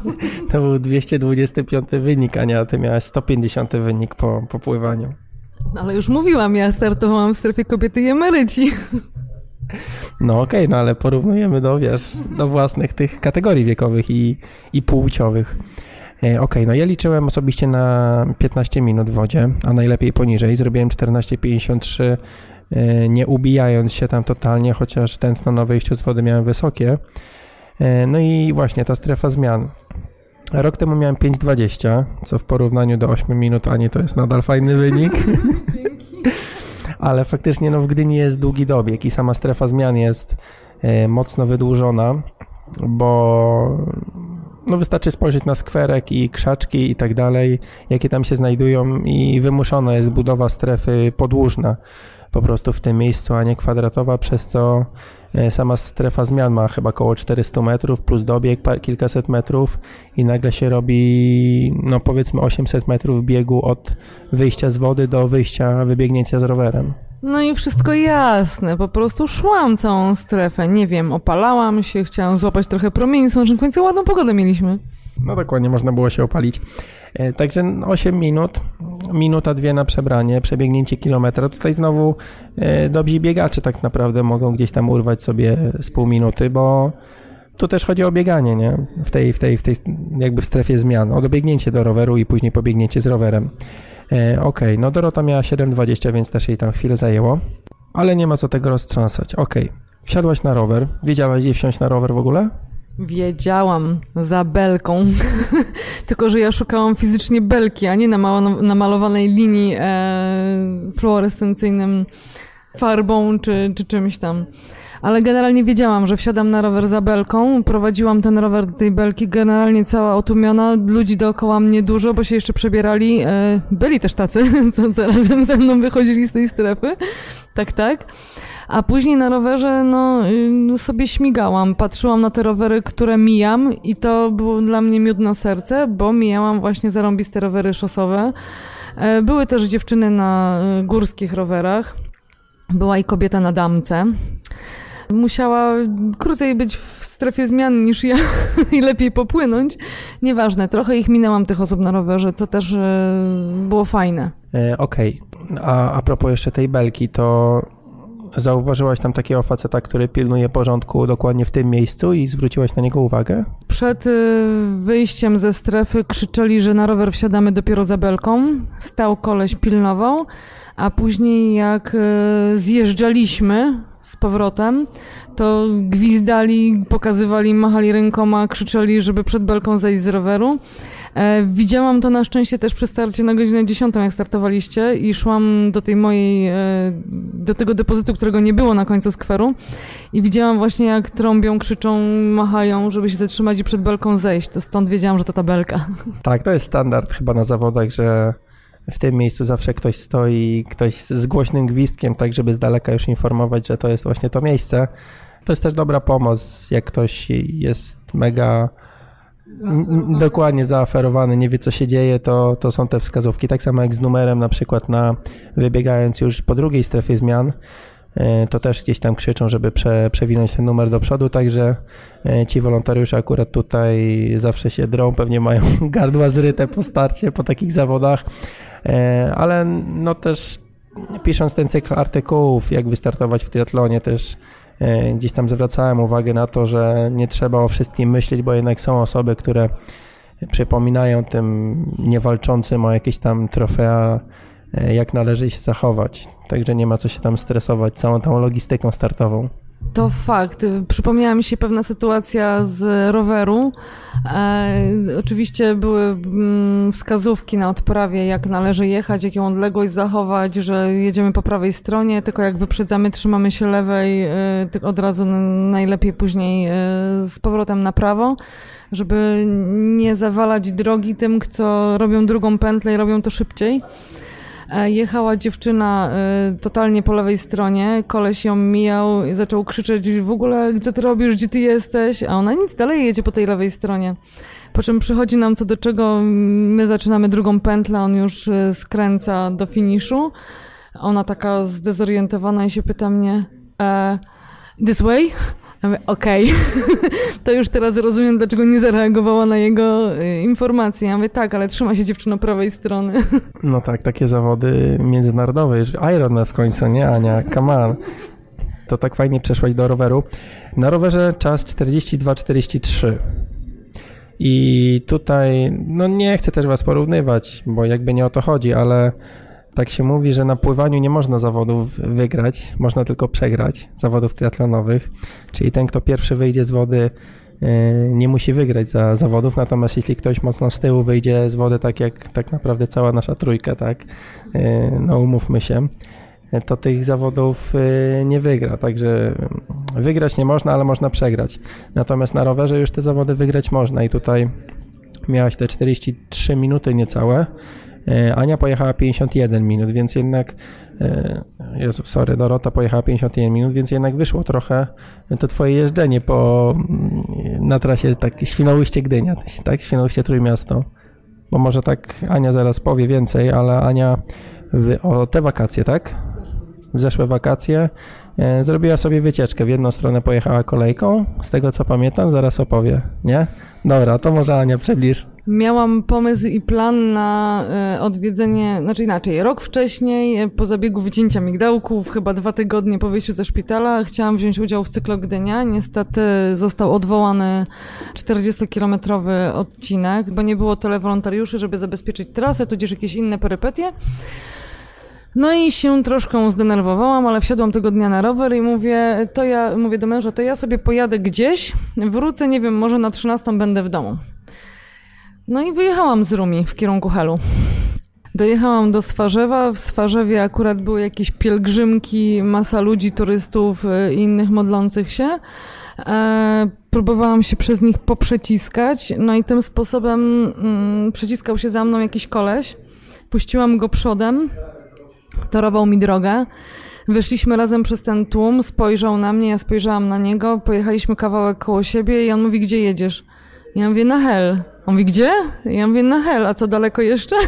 to był 225 wynik, Ania, ty miałaś 150 wynik po, po pływaniu. Ale już mówiłam, ja startowałam w strefie kobiety i emeryci. No okej, okay, no ale porównujemy do, wiesz, do własnych tych kategorii wiekowych i, i płciowych. E, okej, okay, no ja liczyłem osobiście na 15 minut w wodzie, a najlepiej poniżej. Zrobiłem 14,53, e, nie ubijając się tam totalnie, chociaż tętno na wyjściu z wody miałem wysokie. E, no i właśnie ta strefa zmian. Rok temu miałem 5,20, co w porównaniu do 8 minut Ani to jest nadal fajny wynik. ale faktycznie no, w Gdyni jest długi dobieg i sama strefa zmian jest e, mocno wydłużona, bo no wystarczy spojrzeć na skwerek i krzaczki i tak dalej, jakie tam się znajdują i wymuszona jest budowa strefy podłużna po prostu w tym miejscu, a nie kwadratowa, przez co sama strefa zmian ma chyba około 400 metrów plus dobieg kilkaset metrów i nagle się robi no powiedzmy 800 metrów biegu od wyjścia z wody do wyjścia, wybiegnięcia z rowerem. No i wszystko jasne, po prostu szłam całą strefę, nie wiem, opalałam się, chciałam złapać trochę promieni słonecznych, w końcu ładną pogodę mieliśmy. No dokładnie, można było się opalić. E, także 8 minut, minuta, dwie na przebranie, przebiegnięcie kilometra. Tutaj znowu e, dobrzy biegacze tak naprawdę mogą gdzieś tam urwać sobie z pół minuty, bo tu też chodzi o bieganie, nie? W tej, w tej, w tej jakby w strefie zmian. O dobiegnięcie do roweru i później pobiegnięcie z rowerem. E, ok, no Dorota miała 7,20, więc też jej tam chwilę zajęło. Ale nie ma co tego roztrząsać. Ok, wsiadłaś na rower. Wiedziałaś, gdzie wsiąść na rower w ogóle? Wiedziałam, za belką. Tylko, że ja szukałam fizycznie belki, a nie na namalowanej linii e, fluorescencyjnym farbą czy, czy czymś tam. Ale generalnie wiedziałam, że wsiadam na rower za belką, prowadziłam ten rower do tej belki, generalnie cała otumiona, ludzi dookoła mnie dużo, bo się jeszcze przebierali. E, byli też tacy, co, co razem ze mną wychodzili z tej strefy. Tak, tak. A później na rowerze no, y, sobie śmigałam, patrzyłam na te rowery, które mijam i to było dla mnie miód na serce, bo mijałam właśnie zarąbiste rowery szosowe. E, były też dziewczyny na y, górskich rowerach. Była i kobieta na damce. Musiała krócej być w strefie zmian niż ja i lepiej popłynąć. Nieważne, trochę ich minęłam tych osób na rowerze, co też e, było fajne. E, Okej, okay. a, a propos jeszcze tej belki, to Zauważyłaś tam takiego faceta, który pilnuje porządku dokładnie w tym miejscu i zwróciłaś na niego uwagę? Przed y, wyjściem ze strefy krzyczeli, że na rower wsiadamy dopiero za belką. Stał koleś, pilnował, a później jak zjeżdżaliśmy z powrotem, to gwizdali, pokazywali, machali rękoma, krzyczeli, żeby przed belką zejść z roweru. E, widziałam to na szczęście też przy starcie na godzinę 10, jak startowaliście i szłam do tej mojej, e, do tego depozytu, którego nie było na końcu skweru i widziałam właśnie jak trąbią, krzyczą, machają, żeby się zatrzymać i przed belką zejść. To stąd wiedziałam, że to ta belka. Tak, to jest standard chyba na zawodach, że w tym miejscu zawsze ktoś stoi, ktoś z głośnym gwizdkiem, tak żeby z daleka już informować, że to jest właśnie to miejsce. To jest też dobra pomoc, jak ktoś jest mega Dokładnie zaaferowany, nie wie co się dzieje, to, to są te wskazówki. Tak samo jak z numerem na przykład na wybiegając już po drugiej strefie zmian, e, to też gdzieś tam krzyczą, żeby prze, przewinąć ten numer do przodu, także e, ci wolontariusze akurat tutaj zawsze się drą, pewnie mają gardła zryte po starcie, po takich zawodach, ale no też pisząc ten cykl artykułów, jak wystartować w triatlonie też E, gdzieś tam zwracałem uwagę na to, że nie trzeba o wszystkim myśleć, bo jednak są osoby, które przypominają tym niewalczącym o jakieś tam trofea, e, jak należy się zachować. Także nie ma co się tam stresować całą tą logistyką startową. To fakt. Przypomniała mi się pewna sytuacja z roweru. E, oczywiście były mm, wskazówki na odprawie, jak należy jechać, jaką odległość zachować, że jedziemy po prawej stronie, tylko jak wyprzedzamy, trzymamy się lewej, e, od razu najlepiej później e, z powrotem na prawo, żeby nie zawalać drogi tym, co robią drugą pętlę i robią to szybciej. E, jechała dziewczyna e, totalnie po lewej stronie, koleś ją mijał i zaczął krzyczeć w ogóle, co ty robisz, gdzie ty jesteś? A ona nic, dalej jedzie po tej lewej stronie. Po czym przychodzi nam co do czego, my zaczynamy drugą pętlę, on już e, skręca do finiszu. Ona taka zdezorientowana i się pyta mnie, this way? Okej, okay. to już teraz rozumiem, dlaczego nie zareagowała na jego y, informacje. Ja mówię, tak, ale trzyma się dziewczyna prawej strony. No tak, takie zawody międzynarodowe, już Ironman w końcu, nie Ania, come on. To tak fajnie przeszłaś do roweru. Na rowerze czas 42-43. I tutaj, no nie chcę też was porównywać, bo jakby nie o to chodzi, ale tak się mówi, że na pływaniu nie można zawodów wygrać, można tylko przegrać zawodów triatlonowych, czyli ten, kto pierwszy wyjdzie z wody, e, nie musi wygrać za zawodów, natomiast jeśli ktoś mocno z tyłu wyjdzie z wody, tak jak tak naprawdę cała nasza trójka, tak, e, no umówmy się, to tych zawodów nie wygra, także wygrać nie można, ale można przegrać. Natomiast na rowerze już te zawody wygrać można. I tutaj miałaś te 43 minuty niecałe, Ania pojechała 51 minut, więc jednak e, Jezu, sorry, Dorota pojechała 51 minut, więc jednak wyszło trochę to twoje jeżdżenie po, mm, na trasie tak Świnoujście Gdynia, tak? Świnoujście Trójmiasto. Bo może tak Ania zaraz powie więcej, ale Ania w, o te wakacje, tak? W zeszłe wakacje e, zrobiła sobie wycieczkę. W jedną stronę pojechała kolejką, z tego co pamiętam, zaraz opowie, nie? Dobra, to może Ania przybliż. Miałam pomysł i plan na e, odwiedzenie, znaczy inaczej, rok wcześniej, e, po zabiegu wycięcia migdałków, chyba dwa tygodnie po wyjściu ze szpitala, chciałam wziąć udział w cyklu Gdynia. Niestety został odwołany 40-kilometrowy odcinek, bo nie było tyle wolontariuszy, żeby zabezpieczyć trasę, tudzież jakieś inne perypetie. No i się troszkę zdenerwowałam, ale wsiadłam tego dnia na rower i mówię, to ja, mówię do męża, to ja sobie pojadę gdzieś, wrócę, nie wiem, może na 13 będę w domu. No i wyjechałam z Rumi w kierunku Helu. Dojechałam do Swarzewa. W Swarzewie akurat były jakieś pielgrzymki, masa ludzi, turystów y, i innych modlących się. E, próbowałam się przez nich poprzeciskać, no i tym sposobem mm, przeciskał się za mną jakiś koleś. Puściłam go przodem, torował mi drogę. Wyszliśmy razem przez ten tłum, spojrzał na mnie, ja spojrzałam na niego, pojechaliśmy kawałek koło siebie i on mówi, gdzie jedziesz? Ja mówię, na hel. On mówi, gdzie? Ja mówię, na hel, a co daleko jeszcze?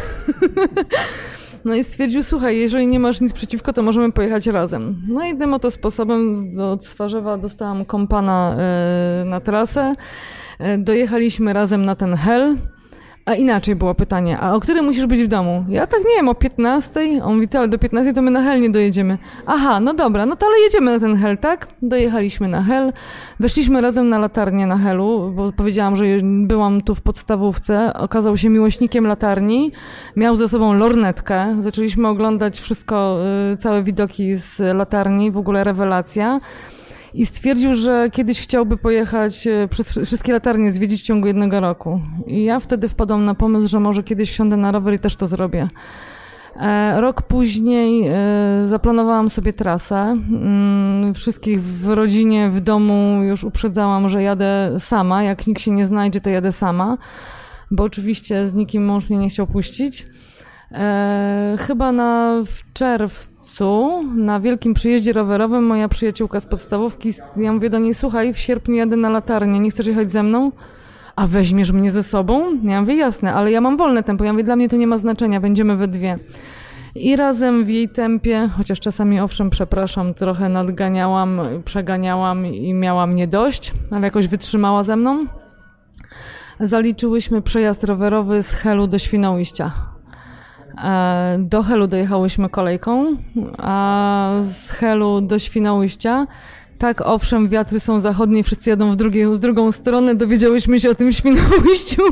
No i stwierdził, słuchaj, jeżeli nie masz nic przeciwko, to możemy pojechać razem. No i tym oto sposobem od Swarzewa dostałam kompana y, na trasę. Y, dojechaliśmy razem na ten hel. A inaczej było pytanie, a o której musisz być w domu? Ja tak nie wiem, o 15? On mówi, ale do 15 to my na Hel nie dojedziemy. Aha, no dobra, no to ale jedziemy na ten Hel, tak? Dojechaliśmy na Hel, weszliśmy razem na latarnię na Helu, bo powiedziałam, że byłam tu w podstawówce, okazał się miłośnikiem latarni, miał ze sobą lornetkę, zaczęliśmy oglądać wszystko, y, całe widoki z latarni, w ogóle rewelacja i stwierdził, że kiedyś chciałby pojechać e, przez wszystkie latarnie, zwiedzić w ciągu jednego roku. I ja wtedy wpadłam na pomysł, że może kiedyś wsiądę na rower i też to zrobię. E, rok później e, zaplanowałam sobie trasę. Mm, wszystkich w rodzinie, w domu już uprzedzałam, że jadę sama. Jak nikt się nie znajdzie, to jadę sama, bo oczywiście z nikim mąż mnie nie chciał puścić. Chyba na, w czerwcu na wielkim przyjeździe rowerowym moja przyjaciółka z podstawówki, ja mówię do niej, słuchaj, w sierpniu jadę na latarnię, nie chcesz jechać ze mną? A weźmiesz mnie ze sobą? Ja mówię, jasne, ale ja mam wolne tempo. Ja mówię, dla mnie to nie ma znaczenia, będziemy we dwie. I razem w jej tempie, chociaż czasami owszem, przepraszam, trochę nadganiałam, przeganiałam i miałam nie dość, ale jakoś wytrzymała ze mną. Zaliczyłyśmy przejazd rowerowy z Helu do Świnoujścia. E, do Helu dojechałyśmy kolejką, a z Helu do Świnoujścia tak, owszem, wiatry są zachodnie, wszyscy jadą w, drugie, w drugą stronę, dowiedziałyśmy się o tym Świnoujściu.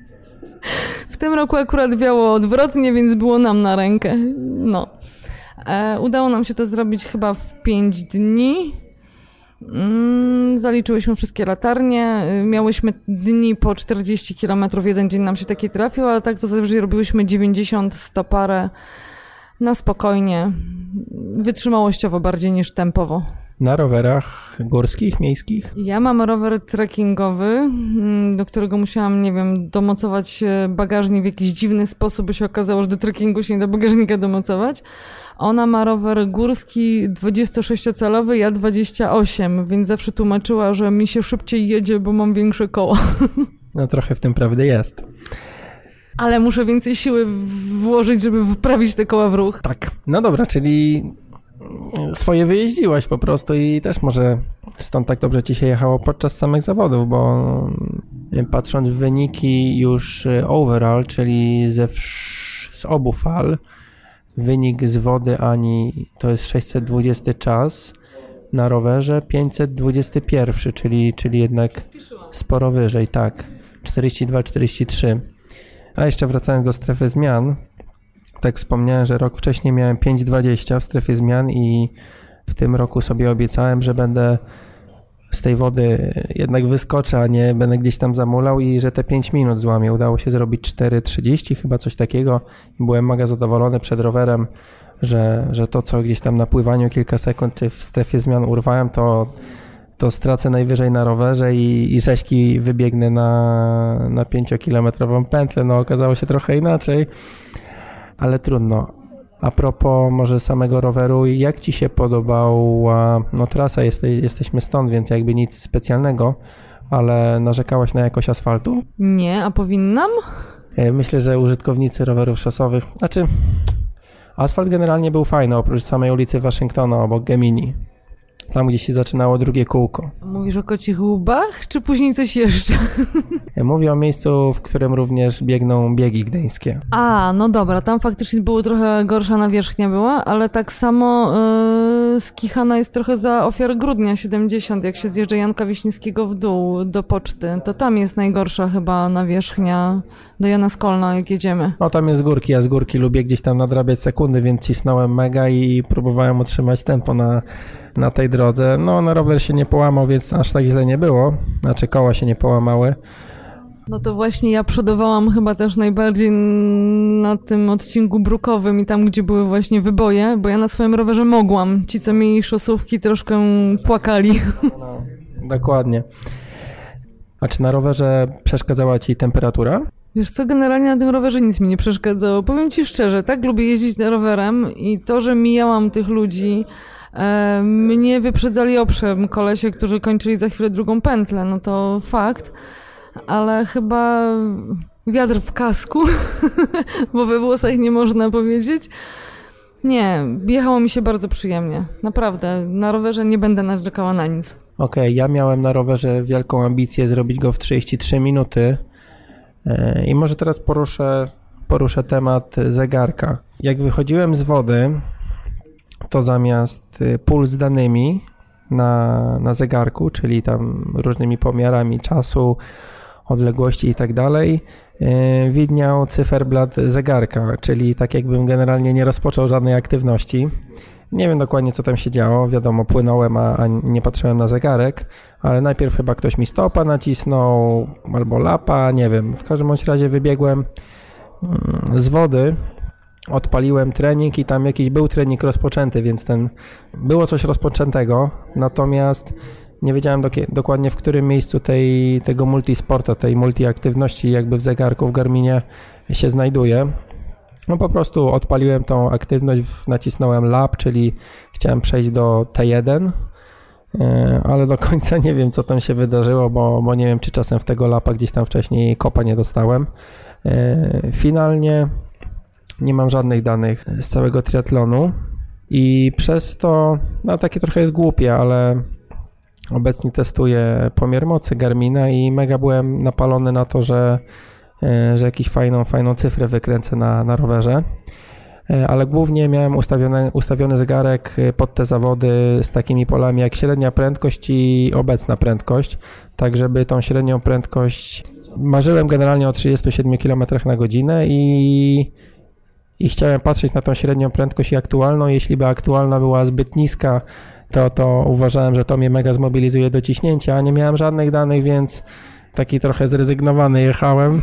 w tym roku akurat wiało odwrotnie, więc było nam na rękę. No. E, udało nam się to zrobić chyba w 5 dni. Mm, zaliczyłyśmy wszystkie latarnie. Miałyśmy dni po 40 km, jeden dzień nam się taki trafił, ale tak to zazwyczaj robiłyśmy 90, 100 parę na spokojnie. Wytrzymałościowo bardziej niż tempowo. Na rowerach górskich, miejskich? Ja mam rower trekkingowy, mm, do którego musiałam, nie wiem, domocować bagażnik w jakiś dziwny sposób, by się okazało, że do trekkingu się nie da bagażnika domocować. Ona ma rower górski 26-calowy, ja 28, więc zawsze tłumaczyła, że mi się szybciej jedzie, bo mam większe koło. No trochę w tym prawdy jest. Ale muszę więcej siły włożyć, żeby wprawić te koła w ruch. Tak. No dobra, czyli swoje wyjeździłaś po prostu i też może stąd tak dobrze ci się jechało podczas samych zawodów, bo patrząc w wyniki już y, overall, czyli ze z obu fal, wynik z wody Ani to jest 620 czas na rowerze, 521, czyli, czyli jednak sporo wyżej, tak, 42-43. A jeszcze wracając do strefy zmian, tak wspomniałem, że rok wcześniej miałem 5,20 w strefie zmian i w tym roku sobie obiecałem, że będę z tej wody jednak wyskoczę, a nie będę gdzieś tam zamulał i że te 5 minut złamię. Udało się zrobić 4,30 chyba coś takiego. Byłem mega zadowolony przed rowerem, że, że to co gdzieś tam na pływaniu kilka sekund czy w strefie zmian urwałem, to, to stracę najwyżej na rowerze i, i rzeźki wybiegnę na, na 5-kilometrową pętlę. No okazało się trochę inaczej ale trudno. A propos może samego roweru, jak Ci się podobała, no trasa, jesteś, jesteśmy stąd, więc jakby nic specjalnego, ale narzekałaś na jakość asfaltu? Nie, a powinnam? E, myślę, że użytkownicy rowerów szosowych, znaczy asfalt generalnie był fajny, oprócz samej ulicy Waszyngtona obok Gemini. Tam, gdzie się zaczynało drugie kółko. Mówisz o kocich łubach, czy później coś jeszcze? Mówię o miejscu, w którym również biegną biegi gdańskie. A, no dobra, tam faktycznie było trochę gorsza nawierzchnia była, ale tak samo yy, skichana jest trochę za ofiar grudnia 70, jak się zjeżdża Janka Wiśniewskiego w dół do poczty. To tam jest najgorsza chyba nawierzchnia do Jana Skolna, jak jedziemy. No tam jest górki, ja z górki lubię gdzieś tam nadrabiać sekundy, więc cisnąłem mega i próbowałem utrzymać tempo na na tej drodze. No, na rower się nie połamał, więc aż tak źle nie było. Znaczy, koła się nie połamały. No to właśnie ja przodowałam chyba też najbardziej na tym odcinku brukowym i tam, gdzie były właśnie wyboje, bo ja na swoim rowerze mogłam. Ci, co mieli szosówki, troszkę płakali. No, dokładnie. A czy na rowerze przeszkadzała ci temperatura? Wiesz co, generalnie na tym rowerze nic mi nie przeszkadzało. Powiem ci szczerze, tak lubię jeździć na rowerem i to, że mijałam tych ludzi, mnie wyprzedzali oprzem kolesie, którzy kończyli za chwilę drugą pętlę, no to fakt, ale chyba wiatr w kasku, bo we włosach nie można powiedzieć. Nie, jechało mi się bardzo przyjemnie. Naprawdę, na rowerze nie będę narzekała na nic. Okej, okay, ja miałem na rowerze wielką ambicję zrobić go w 33 minuty e, i może teraz poruszę, poruszę temat zegarka. Jak wychodziłem z wody, to zamiast y, pól z danymi na, na zegarku, czyli tam różnymi pomiarami czasu, odległości i tak dalej, y, widniał cyferblat zegarka, czyli tak jakbym generalnie nie rozpoczął żadnej aktywności. Nie wiem dokładnie, co tam się działo. Wiadomo, płynąłem, a, a, nie patrzyłem na zegarek, ale najpierw chyba ktoś mi stopa nacisnął albo lapa, nie wiem. W każdym bądź razie wybiegłem mm, z wody odpaliłem trening i tam jakiś był trening rozpoczęty, więc ten było coś rozpoczętego, natomiast nie wiedziałem do, dokładnie w którym miejscu tej, tego multisporta, tej multiaktywności jakby w zegarku w Garminie się znajduje. No po prostu odpaliłem tą aktywność, nacisnąłem lab, czyli chciałem przejść do T1, e, ale do końca nie wiem, co tam się wydarzyło, bo, bo nie wiem, czy czasem w tego lapa gdzieś tam wcześniej kopa nie dostałem. E, finalnie nie mam żadnych danych z całego triatlonu i przez to, no takie trochę jest głupie, ale obecnie testuję pomiar mocy Garmina i mega byłem napalony na to, że, e, że jakąś fajną, fajną cyfrę wykręcę na, na rowerze. E, ale głównie miałem ustawiony, ustawiony zegarek pod te zawody z takimi polami jak średnia prędkość i obecna prędkość, tak żeby tą średnią prędkość marzyłem generalnie o 37 km na godzinę i, i chciałem patrzeć na tą średnią prędkość i aktualną. Jeśli by aktualna była zbyt niska, to, to uważałem, że to mnie mega zmobilizuje do ciśnięcia, a nie miałem żadnych danych, więc taki trochę zrezygnowany jechałem.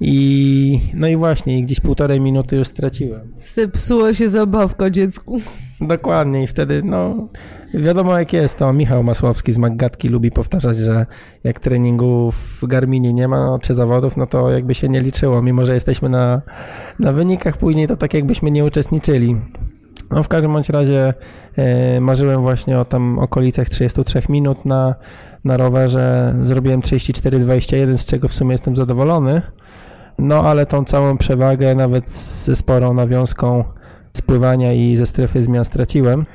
I no i właśnie, gdzieś półtorej minuty już straciłem. Zepsuła się zabawka dziecku. Dokładnie i wtedy no wiadomo jak jest, to Michał Masłowski z Maggatki lubi powtarzać, że jak treningu w Garminie nie ma czy zawodów, no to jakby się nie liczyło, mimo że jesteśmy na, na wynikach później, to tak jakbyśmy nie uczestniczyli. No w każdym bądź razie e, marzyłem właśnie o tam okolicach 33 minut na, na rowerze, zrobiłem 34,21, z czego w sumie jestem zadowolony. No ale tą całą przewagę, nawet ze sporą nawiązką spływania i ze strefy zmian straciłem.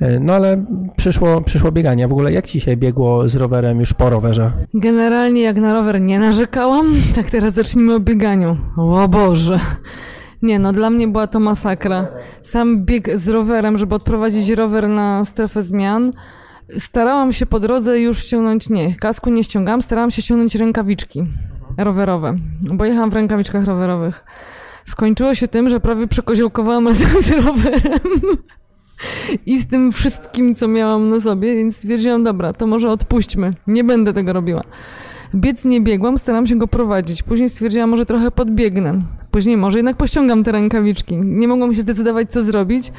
E, no ale przyszło, przyszło bieganie. W ogóle jak ci się biegło z rowerem już po rowerze? Generalnie jak na rower nie narzekałam, tak teraz zacznijmy o bieganiu. O Boże. Nie no, dla mnie była to masakra. Sam bieg z rowerem, żeby odprowadzić rower na strefę zmian. Starałam się po drodze już ściągnąć, nie, kasku nie ściągam, starałam się ściągnąć rękawiczki rowerowe, bo jechałam w rękawiczkach rowerowych. Skończyło się tym, że prawie przekoziołkowałam razem z rowerem i z tym wszystkim, co miałam na sobie, więc stwierdziłam, dobra, to może odpuśćmy, nie będę tego robiła. Biec nie biegłam, staram się go prowadzić. Później stwierdziłam, może trochę podbiegnę. Później może jednak pościągam te rękawiczki. Nie mogłam się zdecydować, co zrobić.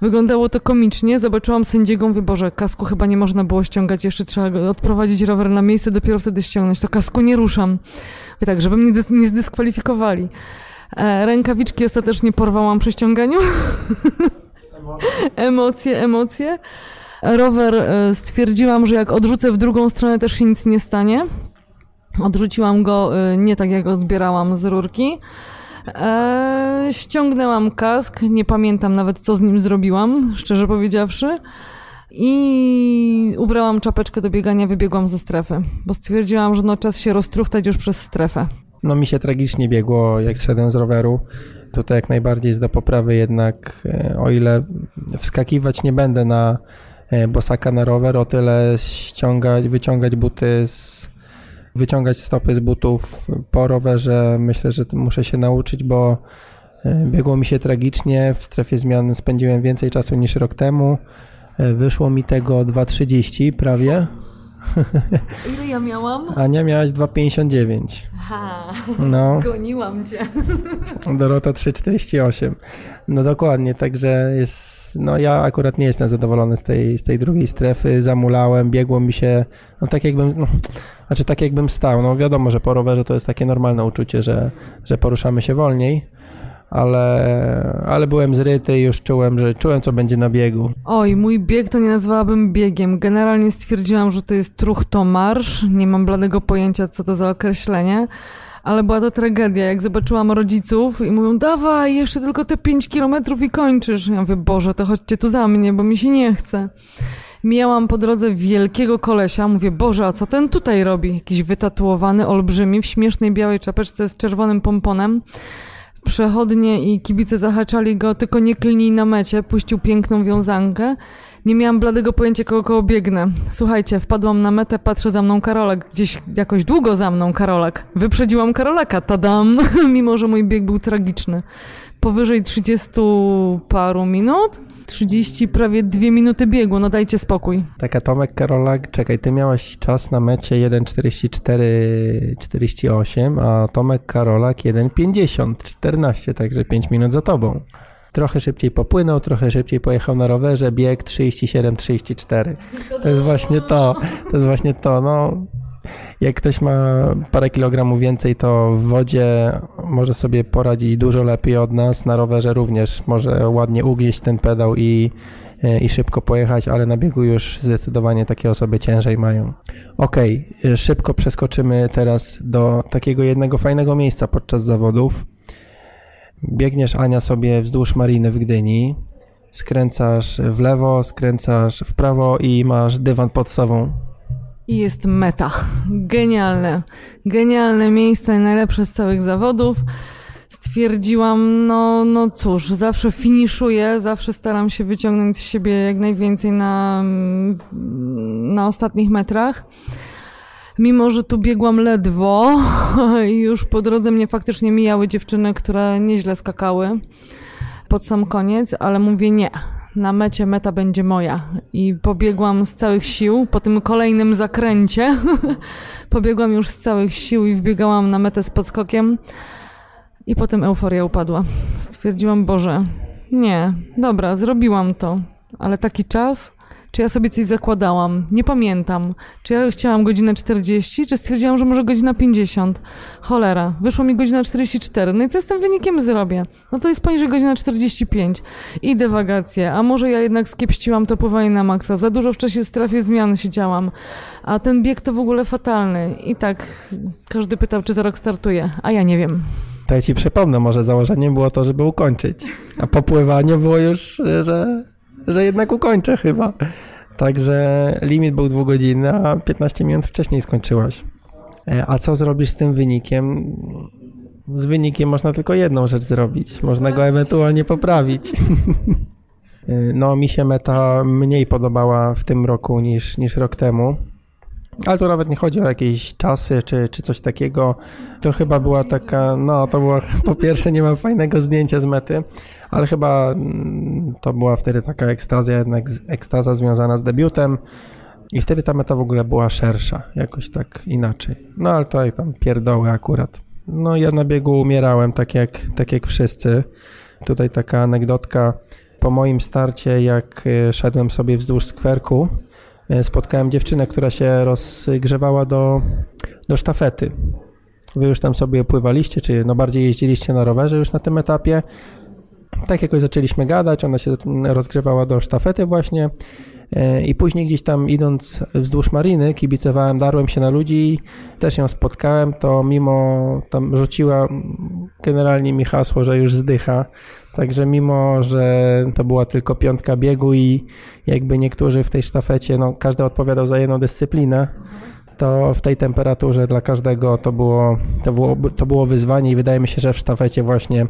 Wyglądało to komicznie. Zobaczyłam sędziego, mówię, Boże, kasku chyba nie można było ściągać, jeszcze trzeba go odprowadzić rower na miejsce, dopiero wtedy ściągnąć. To kasku nie ruszam. Mówię tak, żeby mnie nie zdyskwalifikowali. E, rękawiczki ostatecznie porwałam przy ściąganiu. emocje, emocje. Rower e, stwierdziłam, że jak odrzucę w drugą stronę, też się nic nie stanie. Odrzuciłam go e, nie tak, jak odbierałam z rurki. E, ściągnęłam kask, nie pamiętam nawet, co z nim zrobiłam, szczerze powiedziawszy. I ubrałam czapeczkę do biegania, wybiegłam ze strefy, bo stwierdziłam, że no czas się roztruchtać już przez strefę. No mi się tragicznie biegło, jak zszedłem z roweru. Tutaj jak najbardziej jest do poprawy jednak, e, o ile wskakiwać nie będę na e, bosaka na rower, o tyle ściągać, wyciągać buty z, wyciągać stopy z butów po rowerze myślę, że muszę się nauczyć, bo e, biegło mi się tragicznie, w strefie zmian spędziłem więcej czasu niż rok temu. Wyszło mi tego 2,30 prawie. Ile ja miałam? Ania miałaś 2,59. Aha, no. goniłam cię. Dorota 3,48. No dokładnie, także jest. No ja akurat nie jestem zadowolony z tej, z tej drugiej strefy. Zamulałem, biegło mi się. No tak jakbym. No, znaczy tak jakbym stał. No wiadomo, że po rowerze to jest takie normalne uczucie, że, że poruszamy się wolniej ale, ale byłem zryty i już czułem, że czułem, co będzie na biegu. Oj, mój bieg to nie nazwałabym biegiem. Generalnie stwierdziłam, że to jest truch to marsz. Nie mam bladego pojęcia, co to za określenie. Ale była to tragedia, jak zobaczyłam rodziców i mówią, dawaj, jeszcze tylko te 5 kilometrów i kończysz. Ja mówię, Boże, to chodźcie tu za mnie, bo mi się nie chce. Mijałam po drodze wielkiego kolesia, mówię, Boże, a co ten tutaj robi? Jakiś wytatuowany, olbrzymi, w śmiesznej białej czapeczce z czerwonym pomponem przechodnie i kibice zahaczali go, tylko nie klnij na mecie, puścił piękną wiązankę. Nie miałam bladego pojęcia, kogo koło biegnę. Słuchajcie, wpadłam na metę, patrzę za mną Karolek, gdzieś jakoś długo za mną Karolek. Wyprzedziłam Karolaka, tadam, mimo że mój bieg był tragiczny. Powyżej 30 paru minut 30, prawie 2 minuty biegu, no dajcie spokój. Taka Tomek Karolak, czekaj, ty miałaś czas na mecie 1.44-48, a Tomek Karolak 1.50, 14, także 5 minut za tobą. Trochę szybciej popłynął, trochę szybciej pojechał na rowerze, bieg 37-34. To jest właśnie to, to jest właśnie to, no jak ktoś ma parę kilogramów więcej, to w wodzie może sobie poradzić dużo lepiej od nas. Na rowerze również może ładnie ugnieść ten pedał i, e, i szybko pojechać, ale na biegu już zdecydowanie takie osoby ciężej mają. Ok, szybko przeskoczymy teraz do takiego jednego fajnego miejsca podczas zawodów. Biegniesz Ania sobie wzdłuż mariny w Gdyni, skręcasz w lewo, skręcasz w prawo i masz dywan pod sobą. I jest meta. Genialne. Genialne miejsce, najlepsze z całych zawodów. Stwierdziłam, no, no cóż, zawsze finiszuję, zawsze staram się wyciągnąć z siebie jak najwięcej na, na ostatnich metrach. Mimo, że tu biegłam ledwo i już po drodze mnie faktycznie mijały dziewczyny, które nieźle skakały pod sam koniec, ale mówię nie na mecie meta będzie moja. I pobiegłam z całych sił, po tym kolejnym zakręcie, pobiegłam już z całych sił i wbiegałam na metę z podskokiem. I potem euforia upadła. Stwierdziłam, Boże, nie, dobra, zrobiłam to, ale taki czas czy ja sobie coś zakładałam? Nie pamiętam. Czy ja chciałam godzinę 40, czy stwierdziłam, że może godzina 50? Cholera, wyszło mi godzina 44. No i co z tym wynikiem zrobię? No to jest poniżej godzina 45. I dywagacje. A może ja jednak skiepściłam to pływanie na maksa. Za dużo w czasie strefie zmian siedziałam. A ten bieg to w ogóle fatalny. I tak każdy pytał, czy za rok startuje. A ja nie wiem. To ja ci przypomnę, może założeniem było to, żeby ukończyć. A po pływaniu było już, że że jednak ukończę chyba. Także limit był dwugodzinny, a 15 minut wcześniej skończyłaś. E, a co zrobisz z tym wynikiem? Z wynikiem można tylko jedną rzecz zrobić. Można go ewentualnie poprawić. E, no, mi się meta mniej podobała w tym roku niż, niż rok temu. Ale tu nawet nie chodzi o jakieś czasy czy, czy coś takiego. To chyba była taka, no to było, po pierwsze nie mam fajnego zdjęcia z mety, ale chyba mm, to była wtedy taka ekstazja, jednak ekstaza związana z debiutem i wtedy ta meta w ogóle była szersza, jakoś tak inaczej. No ale to tam pierdoły akurat. No ja na biegu umierałem tak jak, tak jak wszyscy. Tutaj taka anegdotka. Po moim starcie, jak e, szedłem sobie wzdłuż skwerku, spotkałem dziewczynę, która się rozgrzewała do, do sztafety. Wy już tam sobie pływaliście, czy no bardziej jeździliście na rowerze już na tym etapie tak jakoś zaczęliśmy gadać, ona się rozgrzewała do sztafety właśnie e, i później gdzieś tam idąc wzdłuż mariny, kibicowałem, darłem się na ludzi też ją spotkałem, to mimo tam rzuciła generalnie mi hasło, że już zdycha, także mimo, że to była tylko piątka biegu i jakby niektórzy w tej sztafecie, no każdy odpowiadał za jedną dyscyplinę, to w tej temperaturze dla każdego to było, to było, to było wyzwanie i wydaje mi się, że w sztafecie właśnie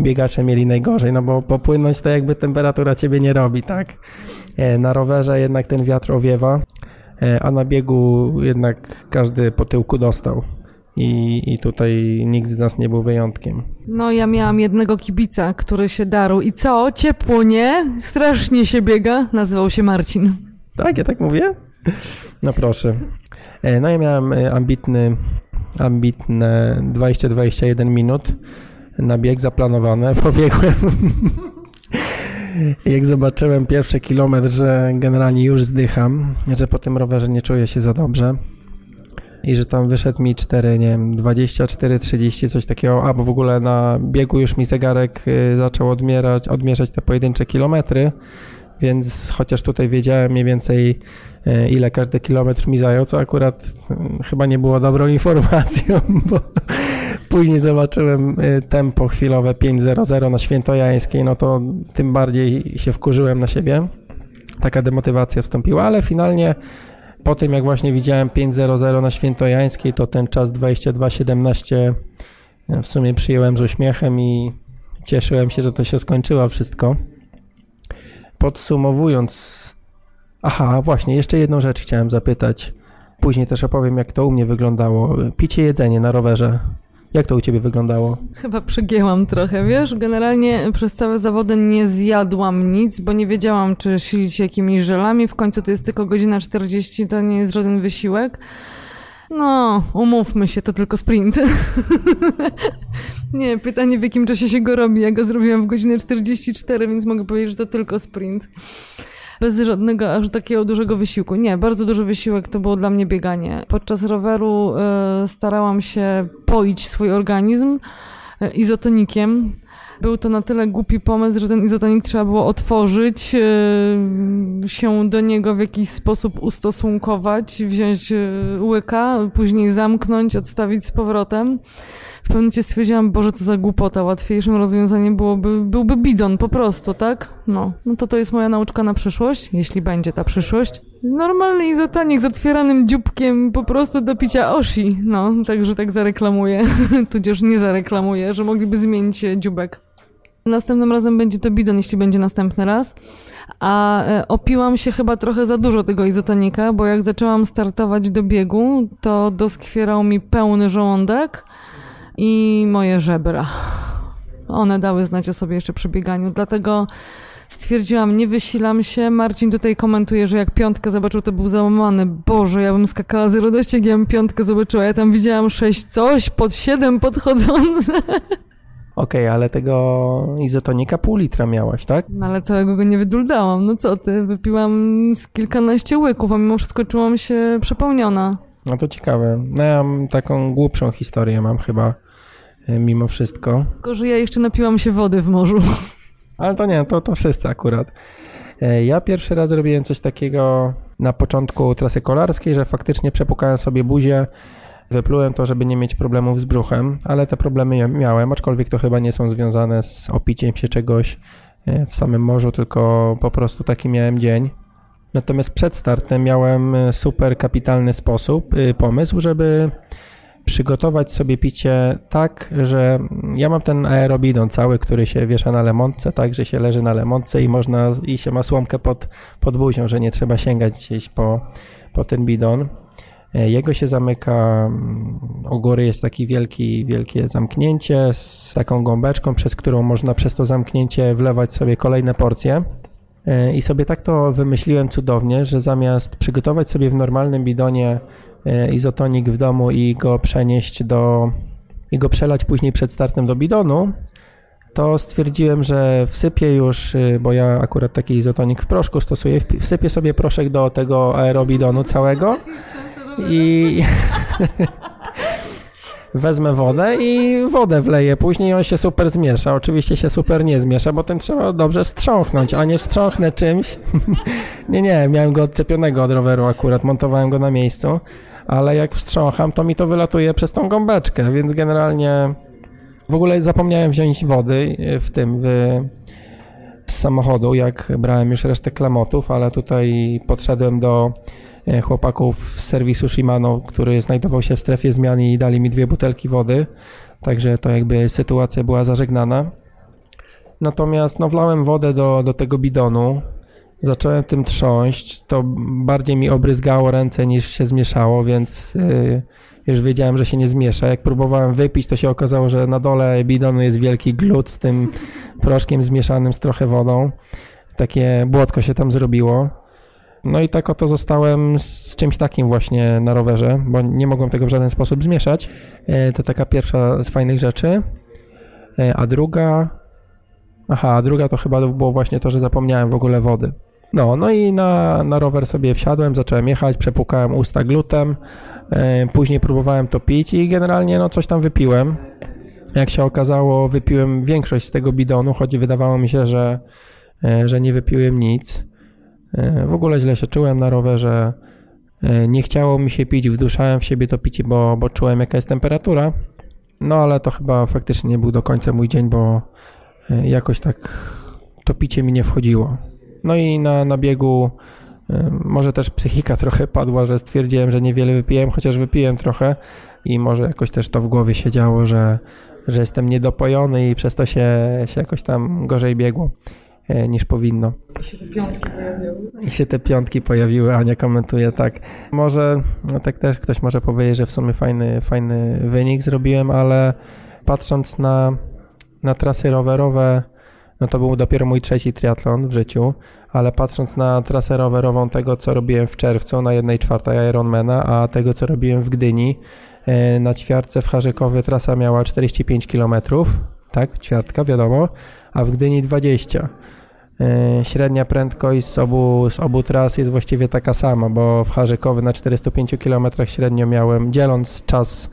biegacze mieli najgorzej, no bo popłynąć to jakby temperatura ciebie nie robi, tak? E, na rowerze jednak ten wiatr owiewa, e, a na biegu jednak każdy po tyłku dostał. I, I tutaj nikt z nas nie był wyjątkiem. No, ja miałam jednego kibica, który się darł. I co? Ciepło, nie? Strasznie się biega. Nazywał się Marcin. Tak, ja tak mówię? No proszę. E, no ja miałem e, ambitny, ambitne 20-21 minut na bieg zaplanowane. Pobiegłem. Jak zobaczyłem pierwszy kilometr, że generalnie już zdycham, że po tym rowerze nie czuję się za dobrze i że tam wyszedł mi 4, nie wiem, 24, 30, coś takiego, a bo w ogóle na biegu już mi zegarek e, zaczął odmierać, odmierzać te pojedyncze kilometry, więc chociaż tutaj wiedziałem mniej więcej E, ile każdy kilometr mi zajął, co akurat mm, chyba nie było dobrą informacją, bo później zobaczyłem e, tempo chwilowe 5.00 na Świętojańskiej, no to tym bardziej się wkurzyłem na siebie. Taka demotywacja wstąpiła, ale finalnie po tym jak właśnie widziałem 5.00 na Świętojańskiej, to ten czas 22.17 e, w sumie przyjąłem z uśmiechem i cieszyłem się, że to się skończyło wszystko. Podsumowując Aha, właśnie, jeszcze jedną rzecz chciałem zapytać. Później też opowiem, jak to u mnie wyglądało. Picie, jedzenie na rowerze. Jak to u ciebie wyglądało? Chyba przegięłam trochę, wiesz? Generalnie przez całe zawody nie zjadłam nic, bo nie wiedziałam, czy silić jakimiś żelami. W końcu to jest tylko godzina 40, to nie jest żaden wysiłek. No, umówmy się, to tylko sprint. nie, pytanie w jakim czasie się go robi. Ja go zrobiłam w godzinę 44, więc mogę powiedzieć, że to tylko sprint bez żadnego aż takiego dużego wysiłku. Nie, bardzo duży wysiłek to było dla mnie bieganie. Podczas roweru y, starałam się poić swój organizm e, izotonikiem. Był to na tyle głupi pomysł, że ten izotonik trzeba było otworzyć, e, się do niego w jakiś sposób ustosunkować, wziąć e, łyka, później zamknąć, odstawić z powrotem. W pewnym momencie stwierdziłam, Boże, co za głupota, łatwiejszym rozwiązaniem byłoby, byłby bidon po prostu, tak? No, no to to jest moja nauczka na przyszłość, jeśli będzie ta przyszłość. Normalny izotonik z otwieranym dzióbkiem po prostu do picia oshi, no, także tak zareklamuję, tudzież nie zareklamuję, że mogliby zmienić dziubek. Następnym razem będzie to bidon, jeśli będzie następny raz. A e, opiłam się chyba trochę za dużo tego izotonika, bo jak zaczęłam startować do biegu, to doskwierał mi pełny żołądek i moje żebra. One dały znać o sobie jeszcze przy bieganiu, dlatego stwierdziłam, nie wysilam się. Marcin tutaj komentuje, że jak piątkę zobaczył, to był załamany. Boże, ja bym skakała z radości, jak ja bym piątkę zobaczyła. Ja tam widziałam sześć coś, pod siedem podchodzące. Okej, ale tego izotonika pół litra miałaś, tak? No ale całego go nie wyduldałam. No co ty, wypiłam z kilkanaście łyków, a mimo wszystko czułam się przepełniona. No to ciekawe. No ja mam taką głupszą historię mam chyba e, mimo wszystko. Tylko, że ja jeszcze napiłam się wody w morzu. Ale to nie, to, to wszyscy akurat. E, Ja pierwszy raz robiłem coś takiego na początku trasy kolarskiej, że faktycznie przepukałem sobie buzię, wyplułem to, żeby nie mieć problemów z brzuchem, ale te problemy miałem, aczkolwiek to chyba nie są związane z opiciem się czegoś e, w samym morzu, tylko po prostu taki miałem dzień. Natomiast przed startem miałem e, super kapitalny sposób, y, pomysł, żeby przygotować sobie picie tak, że ja mam ten aerobidon cały, który się wiesza na lemontce, tak, że się leży na lemontce i można, i się ma słomkę pod, pod buzią, że nie trzeba sięgać gdzieś po, po ten bidon. E, Jego się zamyka, mm, u góry jest taki wielki, wielkie zamknięcie z taką gąbeczką, przez którą można przez to zamknięcie wlewać sobie kolejne porcje. E, I sobie tak to wymyśliłem cudownie, że zamiast przygotować sobie w normalnym bidonie e, izotonik w domu i go przenieść do i go przelać później przed startem do bidonu, to stwierdziłem, że wsypię już, y, bo ja akurat taki izotonik w proszku stosuję, wsypię sobie proszek do tego aerobidonu całego i wezmę wodę i wodę wleję. Później on się super zmiesza. Oczywiście się super nie zmiesza, bo ten trzeba dobrze wstrząchnąć, a nie wstrząchnę czymś. nie, nie, miałem go odczepionego od roweru akurat, montowałem go na miejscu, ale jak wstrzącham, to mi to wylatuje przez tą gąbeczkę, więc generalnie w ogóle zapomniałem wziąć wody y, w tym, w, z samochodu, jak brałem już resztę klamotów, ale tutaj podszedłem do e, chłopaków z serwisu Shimano, który znajdował się w strefie zmian i dali mi dwie butelki wody, także to jakby sytuacja była zażegnana. Natomiast no wlałem wodę do, do tego bidonu, zacząłem tym trząść, to bardziej mi obryzgało ręce niż się zmieszało, więc yy, już wiedziałem, że się nie zmiesza. Jak próbowałem wypić, to się okazało, że na dole bidonu jest wielki glut z tym proszkiem zmieszanym z trochę wodą. Takie błotko się tam zrobiło. No i tak oto zostałem z czymś takim właśnie na rowerze, bo nie mogłem tego w żaden sposób zmieszać. E, To taka pierwsza z fajnych rzeczy. E, A druga... Aha, a druga to chyba było właśnie to, że zapomniałem w ogóle wody. No, no i na, na rower sobie wsiadłem, zacząłem jechać, przepukałem usta glutem, e, później próbowałem to pić i generalnie no coś tam wypiłem. Jak się okazało, wypiłem większość z tego bidonu, choć wydawało mi się, że, że nie wypiłem nic. E, W ogóle źle się czułem na rowerze. E, Nie chciało mi się pić, wduszałem w siebie to picie, bo, bo czułem jaka jest temperatura. No ale to chyba faktycznie nie był do końca mój dzień, bo e, jakoś tak to picie mi nie wchodziło. No i na, na biegu może też psychika trochę padła, że stwierdziłem, że niewiele wypiłem, chociaż wypiłem trochę i może jakoś też to w głowie się działo, że, że jestem niedopojony i przez to się, się jakoś tam gorzej biegło niż powinno. I się te piątki pojawiły, Ania komentuje tak. Może, no tak też ktoś może powiedzieć, że w sumie fajny, fajny wynik zrobiłem, ale patrząc na, na trasy rowerowe, no to był dopiero mój trzeci triatlon w życiu, ale patrząc na trasę rowerową tego, co robiłem w czerwcu na jednej czwartej Ironmana, a tego, co robiłem w Gdyni, e, na ćwiartce w Charzykowie trasa miała 45 km, tak, ćwiartka, wiadomo, a w Gdyni 20. E, Średnia prędkość z obu, z obu tras jest właściwie taka sama, bo w Charzykowie na 405 km średnio miałem, dzieląc czas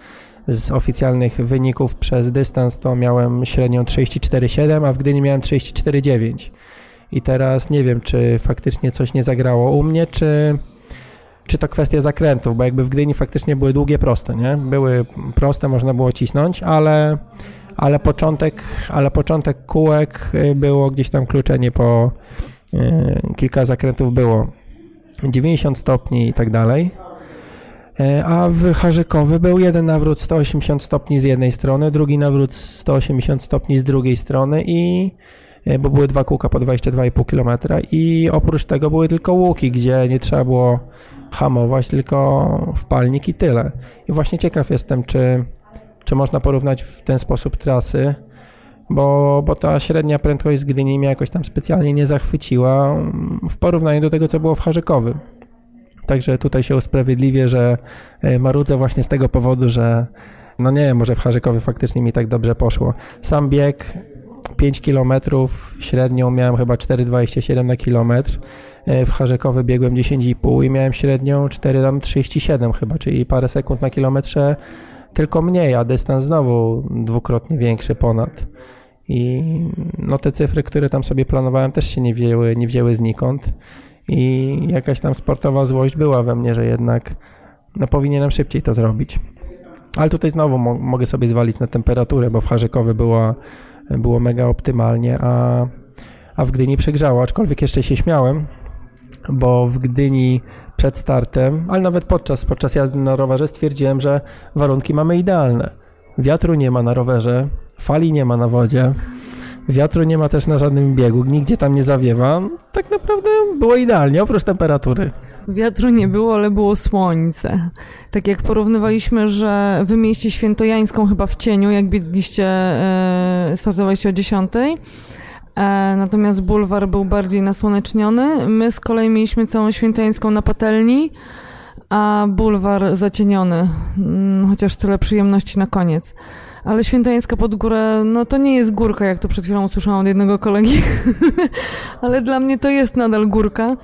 z oficjalnych wyników przez dystans to miałem średnią 34,7, a w Gdyni miałem 34,9. I teraz nie wiem, czy faktycznie coś nie zagrało u mnie, czy, czy to kwestia zakrętów, bo jakby w Gdyni faktycznie były długie, proste, nie? Były proste, można było cisnąć, ale, ale, początek, ale początek kółek y, było gdzieś tam kluczenie po y, kilka zakrętów było 90 stopni i tak dalej. E, a w Harzykowy był jeden nawrót 180 stopni z jednej strony, drugi nawrót 180 stopni z drugiej strony i e, bo były dwa kółka po 22,5 km i oprócz tego były tylko łuki, gdzie nie trzeba było hamować, tylko wpalnik i tyle. I właśnie ciekaw jestem, czy, czy można porównać w ten sposób trasy, bo, bo ta średnia prędkość z Gdyni mnie jakoś tam specjalnie nie zachwyciła w porównaniu do tego, co było w Harzykowym. Także tutaj się usprawiedliwię, że e, marudzę właśnie z tego powodu, że no nie wiem, może w Harzykowie faktycznie mi tak dobrze poszło. Sam bieg 5 km, średnią miałem chyba 4,27 na kilometr. E, w Harzykowy biegłem 10,5 i miałem średnią 4,37 chyba, czyli parę sekund na kilometrze tylko mniej, a dystans znowu dwukrotnie większy ponad. I no te cyfry, które tam sobie planowałem też się nie wzięły, nie wzięły znikąd i jakaś tam sportowa złość była we mnie, że jednak no powinienem szybciej to zrobić. Ale tutaj znowu mo mogę sobie zwalić na temperaturę, bo w Harzykowie było, było mega optymalnie, a, a w Gdyni przegrzało, aczkolwiek jeszcze się śmiałem, bo w Gdyni przed startem, ale nawet podczas, podczas jazdy na rowerze stwierdziłem, że warunki mamy idealne. Wiatru nie ma na rowerze, fali nie ma na wodzie, Wiatru nie ma też na żadnym biegu, nigdzie tam nie zawiewa. Tak naprawdę było idealnie, oprócz temperatury. Wiatru nie było, ale było słońce. Tak jak porównywaliśmy, że wy mieliście świętojańską chyba w cieniu, jak biegliście, e, startowaliście o 10. E, natomiast bulwar był bardziej nasłoneczniony. My z kolei mieliśmy całą świętojańską na patelni, a bulwar zacieniony. Mm, chociaż tyle przyjemności na koniec ale Świętojańska pod górę, no to nie jest górka, jak to przed chwilą usłyszałam od jednego kolegi, ale dla mnie to jest nadal górka.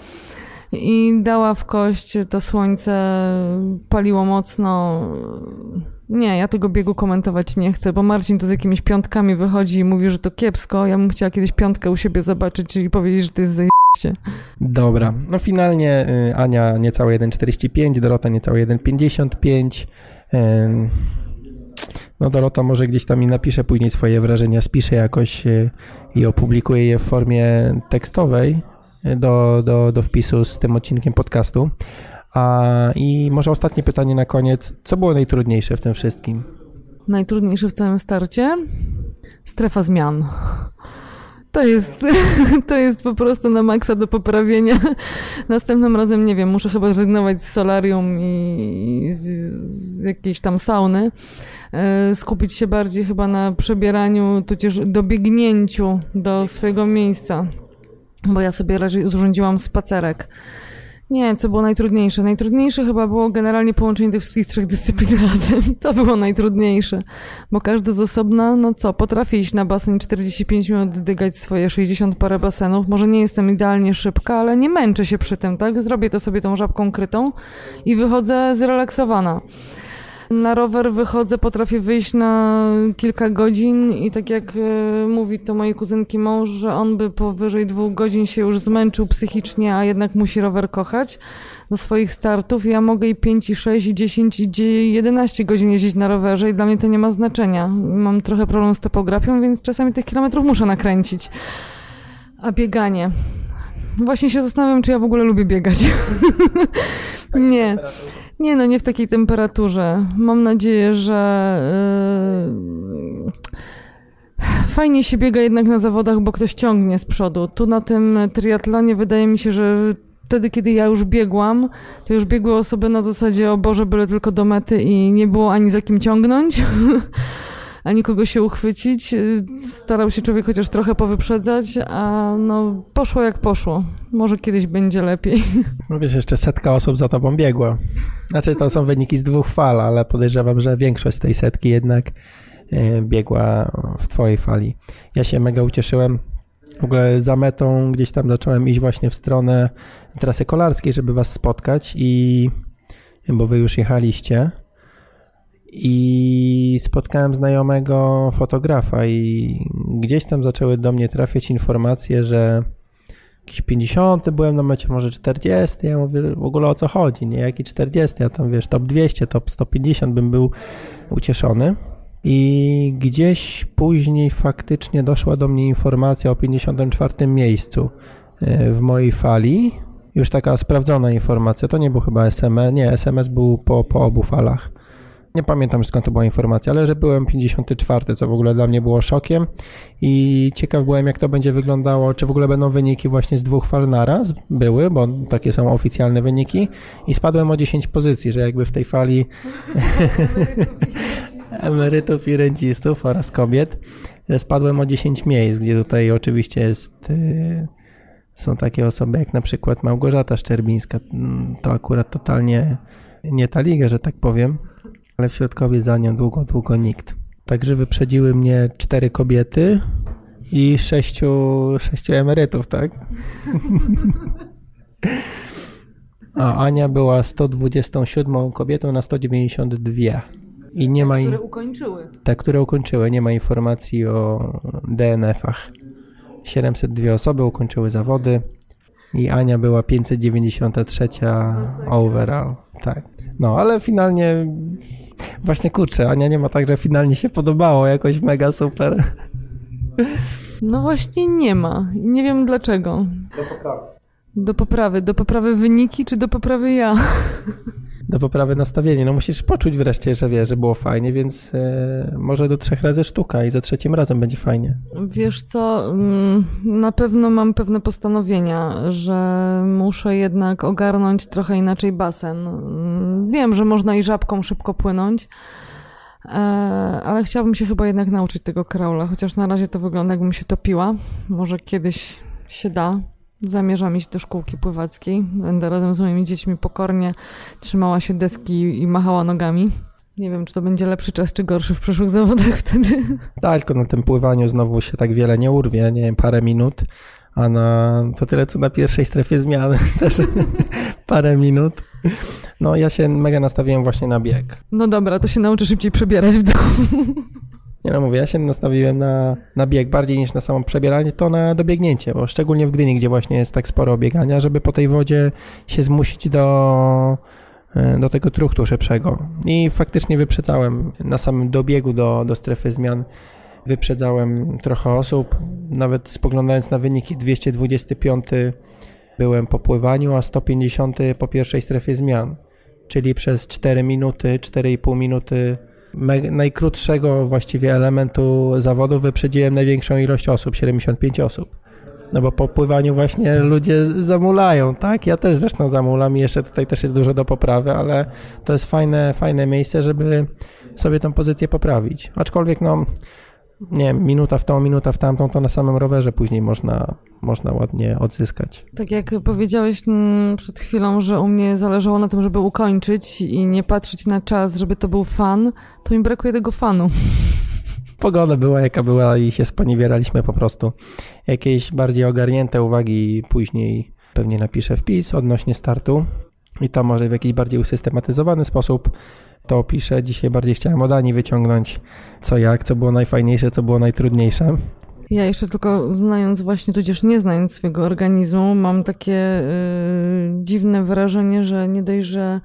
I dała w kość, to słońce paliło mocno. Nie, ja tego biegu komentować nie chcę, bo Marcin tu z jakimiś piątkami wychodzi i mówi, że to kiepsko. Ja bym chciała kiedyś piątkę u siebie zobaczyć, czyli powiedzieć, że to jest zajebiście. Dobra, no finalnie y, Ania niecałe 1,45, Dorota niecałe 1,55. No Dorota może gdzieś tam mi napisze później swoje wrażenia, spisze jakoś e, i opublikuje je w formie tekstowej do, do, do wpisu z tym odcinkiem podcastu. A, I może ostatnie pytanie na koniec. Co było najtrudniejsze w tym wszystkim? Najtrudniejsze w całym starcie? Strefa zmian. To jest, to jest po prostu na maksa do poprawienia. Następnym razem, nie wiem, muszę chyba zrezygnować z solarium i z, z jakiejś tam sauny. E, skupić się bardziej chyba na przebieraniu, tudzież dobiegnięciu do swojego miejsca. Bo ja sobie raczej urządziłam spacerek. Nie, co było najtrudniejsze? Najtrudniejsze chyba było generalnie połączenie tych wszystkich trzech dyscyplin razem. To było najtrudniejsze, bo każdy z osobna, no co, potrafi iść na basen 45 minut, dygać swoje 60 parę basenów. Może nie jestem idealnie szybka, ale nie męczę się przy tym, tak? Zrobię to sobie tą żabką krytą i wychodzę zrelaksowana. Na rower wychodzę, potrafię wyjść na kilka godzin i tak jak e, mówi to mojej kuzynki mąż, że on by powyżej dwóch godzin się już zmęczył psychicznie, a jednak musi rower kochać do swoich startów. Ja mogę i 5, i 6, i 10, i 11 godzin jeździć na rowerze i dla mnie to nie ma znaczenia. Mam trochę problem z topografią, więc czasami tych kilometrów muszę nakręcić. A bieganie. Właśnie się zastanawiam, czy ja w ogóle lubię biegać. nie. Nie, no nie w takiej temperaturze. Mam nadzieję, że yy, fajnie się biega jednak na zawodach, bo ktoś ciągnie z przodu. Tu na tym triatlonie wydaje mi się, że wtedy, kiedy ja już biegłam, to już biegły osoby na zasadzie o Boże, byle tylko do mety i nie było ani za kim ciągnąć. ani kogo się uchwycić. Starał się człowiek chociaż trochę powyprzedzać, a no poszło jak poszło. Może kiedyś będzie lepiej. No wiesz, jeszcze setka osób za tobą biegła. Znaczy to są wyniki z dwóch fal, ale podejrzewam, że większość z tej setki jednak e, biegła w twojej fali. Ja się mega ucieszyłem. W ogóle za metą gdzieś tam zacząłem iść właśnie w stronę trasy kolarskiej, żeby was spotkać i bo wy już jechaliście i spotkałem znajomego fotografa i gdzieś tam zaczęły do mnie trafiać informacje, że jakiś 50 byłem na mecie, może 40, ja mówię w ogóle o co chodzi, nie, jaki 40, ja tam wiesz, top 200, top 150 bym był ucieszony. I gdzieś później faktycznie doszła do mnie informacja o 54 miejscu e, w mojej fali. Już taka sprawdzona informacja. To nie był chyba SMS. Nie, SMS był po, po obu falach. Nie pamiętam skąd to była informacja, ale że byłem 54, co w ogóle dla mnie było szokiem. I ciekaw byłem jak to będzie wyglądało, czy w ogóle będą wyniki właśnie z dwóch fal naraz, były, bo takie są oficjalne wyniki. I spadłem o 10 pozycji, że jakby w tej fali emerytów i rencistów oraz kobiet, że spadłem o 10 miejsc, gdzie tutaj oczywiście jest y, są takie osoby jak na przykład Małgorzata Szczerbińska, mm, to akurat totalnie nie ta liga, że tak powiem, ale w środkowie za nią długo, długo nikt. Także wyprzedziły mnie cztery kobiety i sześciu, sześciu emerytów, tak? A Ania była 127 kobietą na 192. I nie te, ma które ukończyły. Te, które ukończyły. Nie ma informacji o DNF-ach. 702 osoby ukończyły zawody i Ania była 593 overall. Tak. No, ale finalnie właśnie kurczę, Ania nie ma tak, że finalnie się podobało jakoś mega super. No właśnie nie ma. Nie wiem dlaczego. Do poprawy. Do poprawy. Do poprawy wyniki, czy do poprawy ja? Do poprawy nastawienia. No musisz poczuć wreszcie, że wiesz, że było fajnie, więc e, może do trzech razy sztuka i za trzecim razem będzie fajnie. Wiesz co, mm, na pewno mam pewne postanowienia, że muszę jednak ogarnąć trochę inaczej basen. Mm, Wiem, że można i żabką szybko płynąć, e, ale chciałabym się chyba jednak nauczyć tego kraula, chociaż na razie to wygląda jakbym się topiła. Może kiedyś się da. Zamierzam iść do szkółki pływackiej. Będę razem z moimi dziećmi pokornie trzymała się deski i machała nogami. Nie wiem, czy to będzie lepszy czas, czy gorszy w przyszłych zawodach wtedy. Tak, tylko na tym pływaniu znowu się tak wiele nie urwie, nie wiem, parę minut, a na to tyle co na pierwszej strefie zmiany też parę minut. No ja się mega nastawiłem właśnie na bieg. No dobra, to się nauczę szybciej przebierać w domu. Nie no mówię, ja się nastawiłem na, na bieg bardziej niż na samo przebieranie, to na dobiegnięcie, bo szczególnie w Gdyni, gdzie właśnie jest tak sporo biegania, żeby po tej wodzie się zmusić do, e, do tego truchtu szybszego. I faktycznie wyprzedzałem na samym dobiegu do, do strefy zmian, wyprzedzałem trochę osób, nawet spoglądając na wyniki 225 byłem po pływaniu, a 150 po pierwszej strefie zmian, czyli przez 4 minuty, 4,5 minuty najkrótszego właściwie elementu zawodu wyprzedziłem największą ilość osób, 75 osób. No bo po pływaniu właśnie ludzie zamulają, tak? Ja też zresztą zamulam i jeszcze tutaj też jest dużo do poprawy, ale to jest fajne, fajne miejsce, żeby sobie tę pozycję poprawić. Aczkolwiek no, nie wiem, minuta w tą, minuta w tamtą, to na samym rowerze później można, można ładnie odzyskać. Tak jak powiedziałeś mm, przed chwilą, że u mnie zależało na tym, żeby ukończyć i nie patrzeć na czas, żeby to był fan, to mi brakuje tego fanu. Pogoda była jaka była i się sponiewieraliśmy po prostu. Jakieś bardziej ogarnięte uwagi później pewnie napiszę wpis odnośnie startu i to może w jakiś bardziej usystematyzowany sposób to opiszę. Dzisiaj bardziej chciałem od Ani wyciągnąć co jak, co było najfajniejsze, co było najtrudniejsze. Ja jeszcze tylko znając właśnie, tudzież nie znając swojego organizmu, mam takie y, dziwne wrażenie, że nie dość, że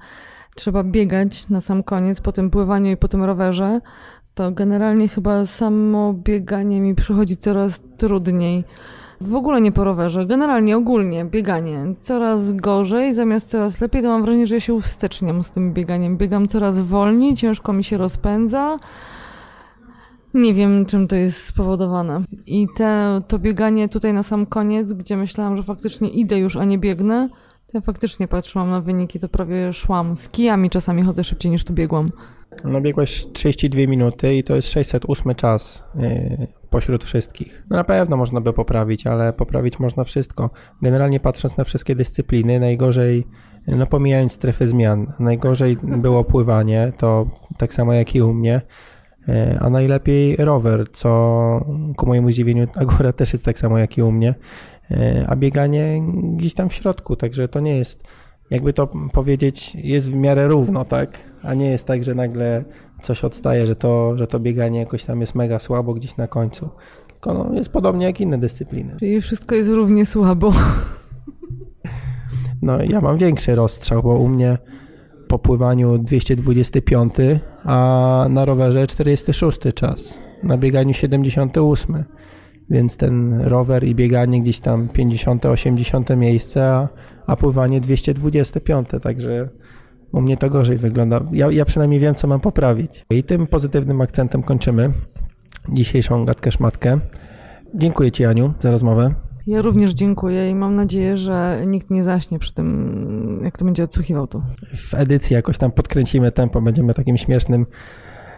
trzeba biegać na sam koniec po tym pływaniu i po tym rowerze, to generalnie chyba samo bieganie mi przychodzi coraz trudniej. W ogóle nie po rowerze, generalnie ogólnie bieganie. Coraz gorzej, zamiast coraz lepiej, to mam wrażenie, że ja się uwsteczniam z tym bieganiem. Biegam coraz wolniej, ciężko mi się rozpędza. Nie wiem, czym to jest spowodowane. I te, to bieganie tutaj na sam koniec, gdzie myślałam, że faktycznie idę już, a nie biegnę, ja faktycznie patrzyłam na wyniki, to prawie szłam. Z kijami czasami chodzę szybciej niż tu biegłam. No biegłeś 32 minuty i to jest 608 czas yy, pośród wszystkich. No na pewno można by poprawić, ale poprawić można wszystko. Generalnie patrząc na wszystkie dyscypliny, najgorzej, no pomijając strefy zmian, najgorzej było pływanie, to tak samo jak i u mnie, yy, a najlepiej rower, co ku mojemu zdziwieniu akurat też jest tak samo jak i u mnie, a bieganie gdzieś tam w środku, także to nie jest jakby to powiedzieć, jest w miarę równo, tak? A nie jest tak, że nagle coś odstaje, że to, że to bieganie jakoś tam jest mega słabo gdzieś na końcu. Tylko no, jest podobnie jak inne dyscypliny. Czyli wszystko jest równie słabo. No ja mam większy rozstrzał, bo u mnie po pływaniu 225, a na rowerze 46 czas, na bieganiu 78. Więc ten rower i bieganie gdzieś tam 50, 80 miejsce, a, a pływanie 225, także u mnie to gorzej wygląda. Ja, ja przynajmniej wiem, co mam poprawić. I tym pozytywnym akcentem kończymy dzisiejszą gadkę szmatkę. Dziękuję Ci, Aniu, za rozmowę. Ja również dziękuję i mam nadzieję, że nikt nie zaśnie przy tym, jak to będzie odsłuchiwał to. W edycji jakoś tam podkręcimy tempo, będziemy takim śmiesznym,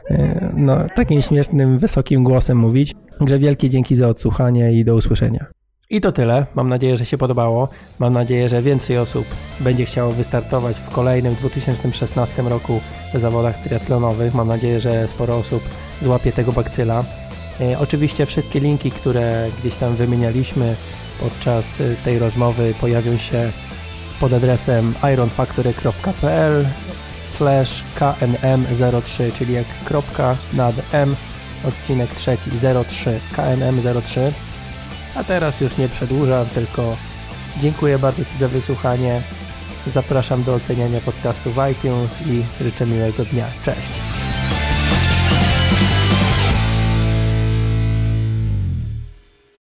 e, no, takim śmiesznym, wysokim głosem mówić. Także wielkie dzięki za odsłuchanie i do usłyszenia. I to tyle. Mam nadzieję, że się podobało. Mam nadzieję, że więcej osób będzie chciało wystartować w kolejnym 2016 roku w zawodach triatlonowych. Mam nadzieję, że sporo osób złapie tego bakcyla. E, oczywiście wszystkie linki, które gdzieś tam wymienialiśmy podczas e, tej rozmowy pojawią się pod adresem ironfactory.pl slash knm03, czyli jak kropka nad m, odcinek trzeci 03, knm03. A teraz już nie przedłużam, tylko dziękuję bardzo Ci za wysłuchanie. Zapraszam do oceniania podcastu w iTunes i życzę miłego dnia. Cześć!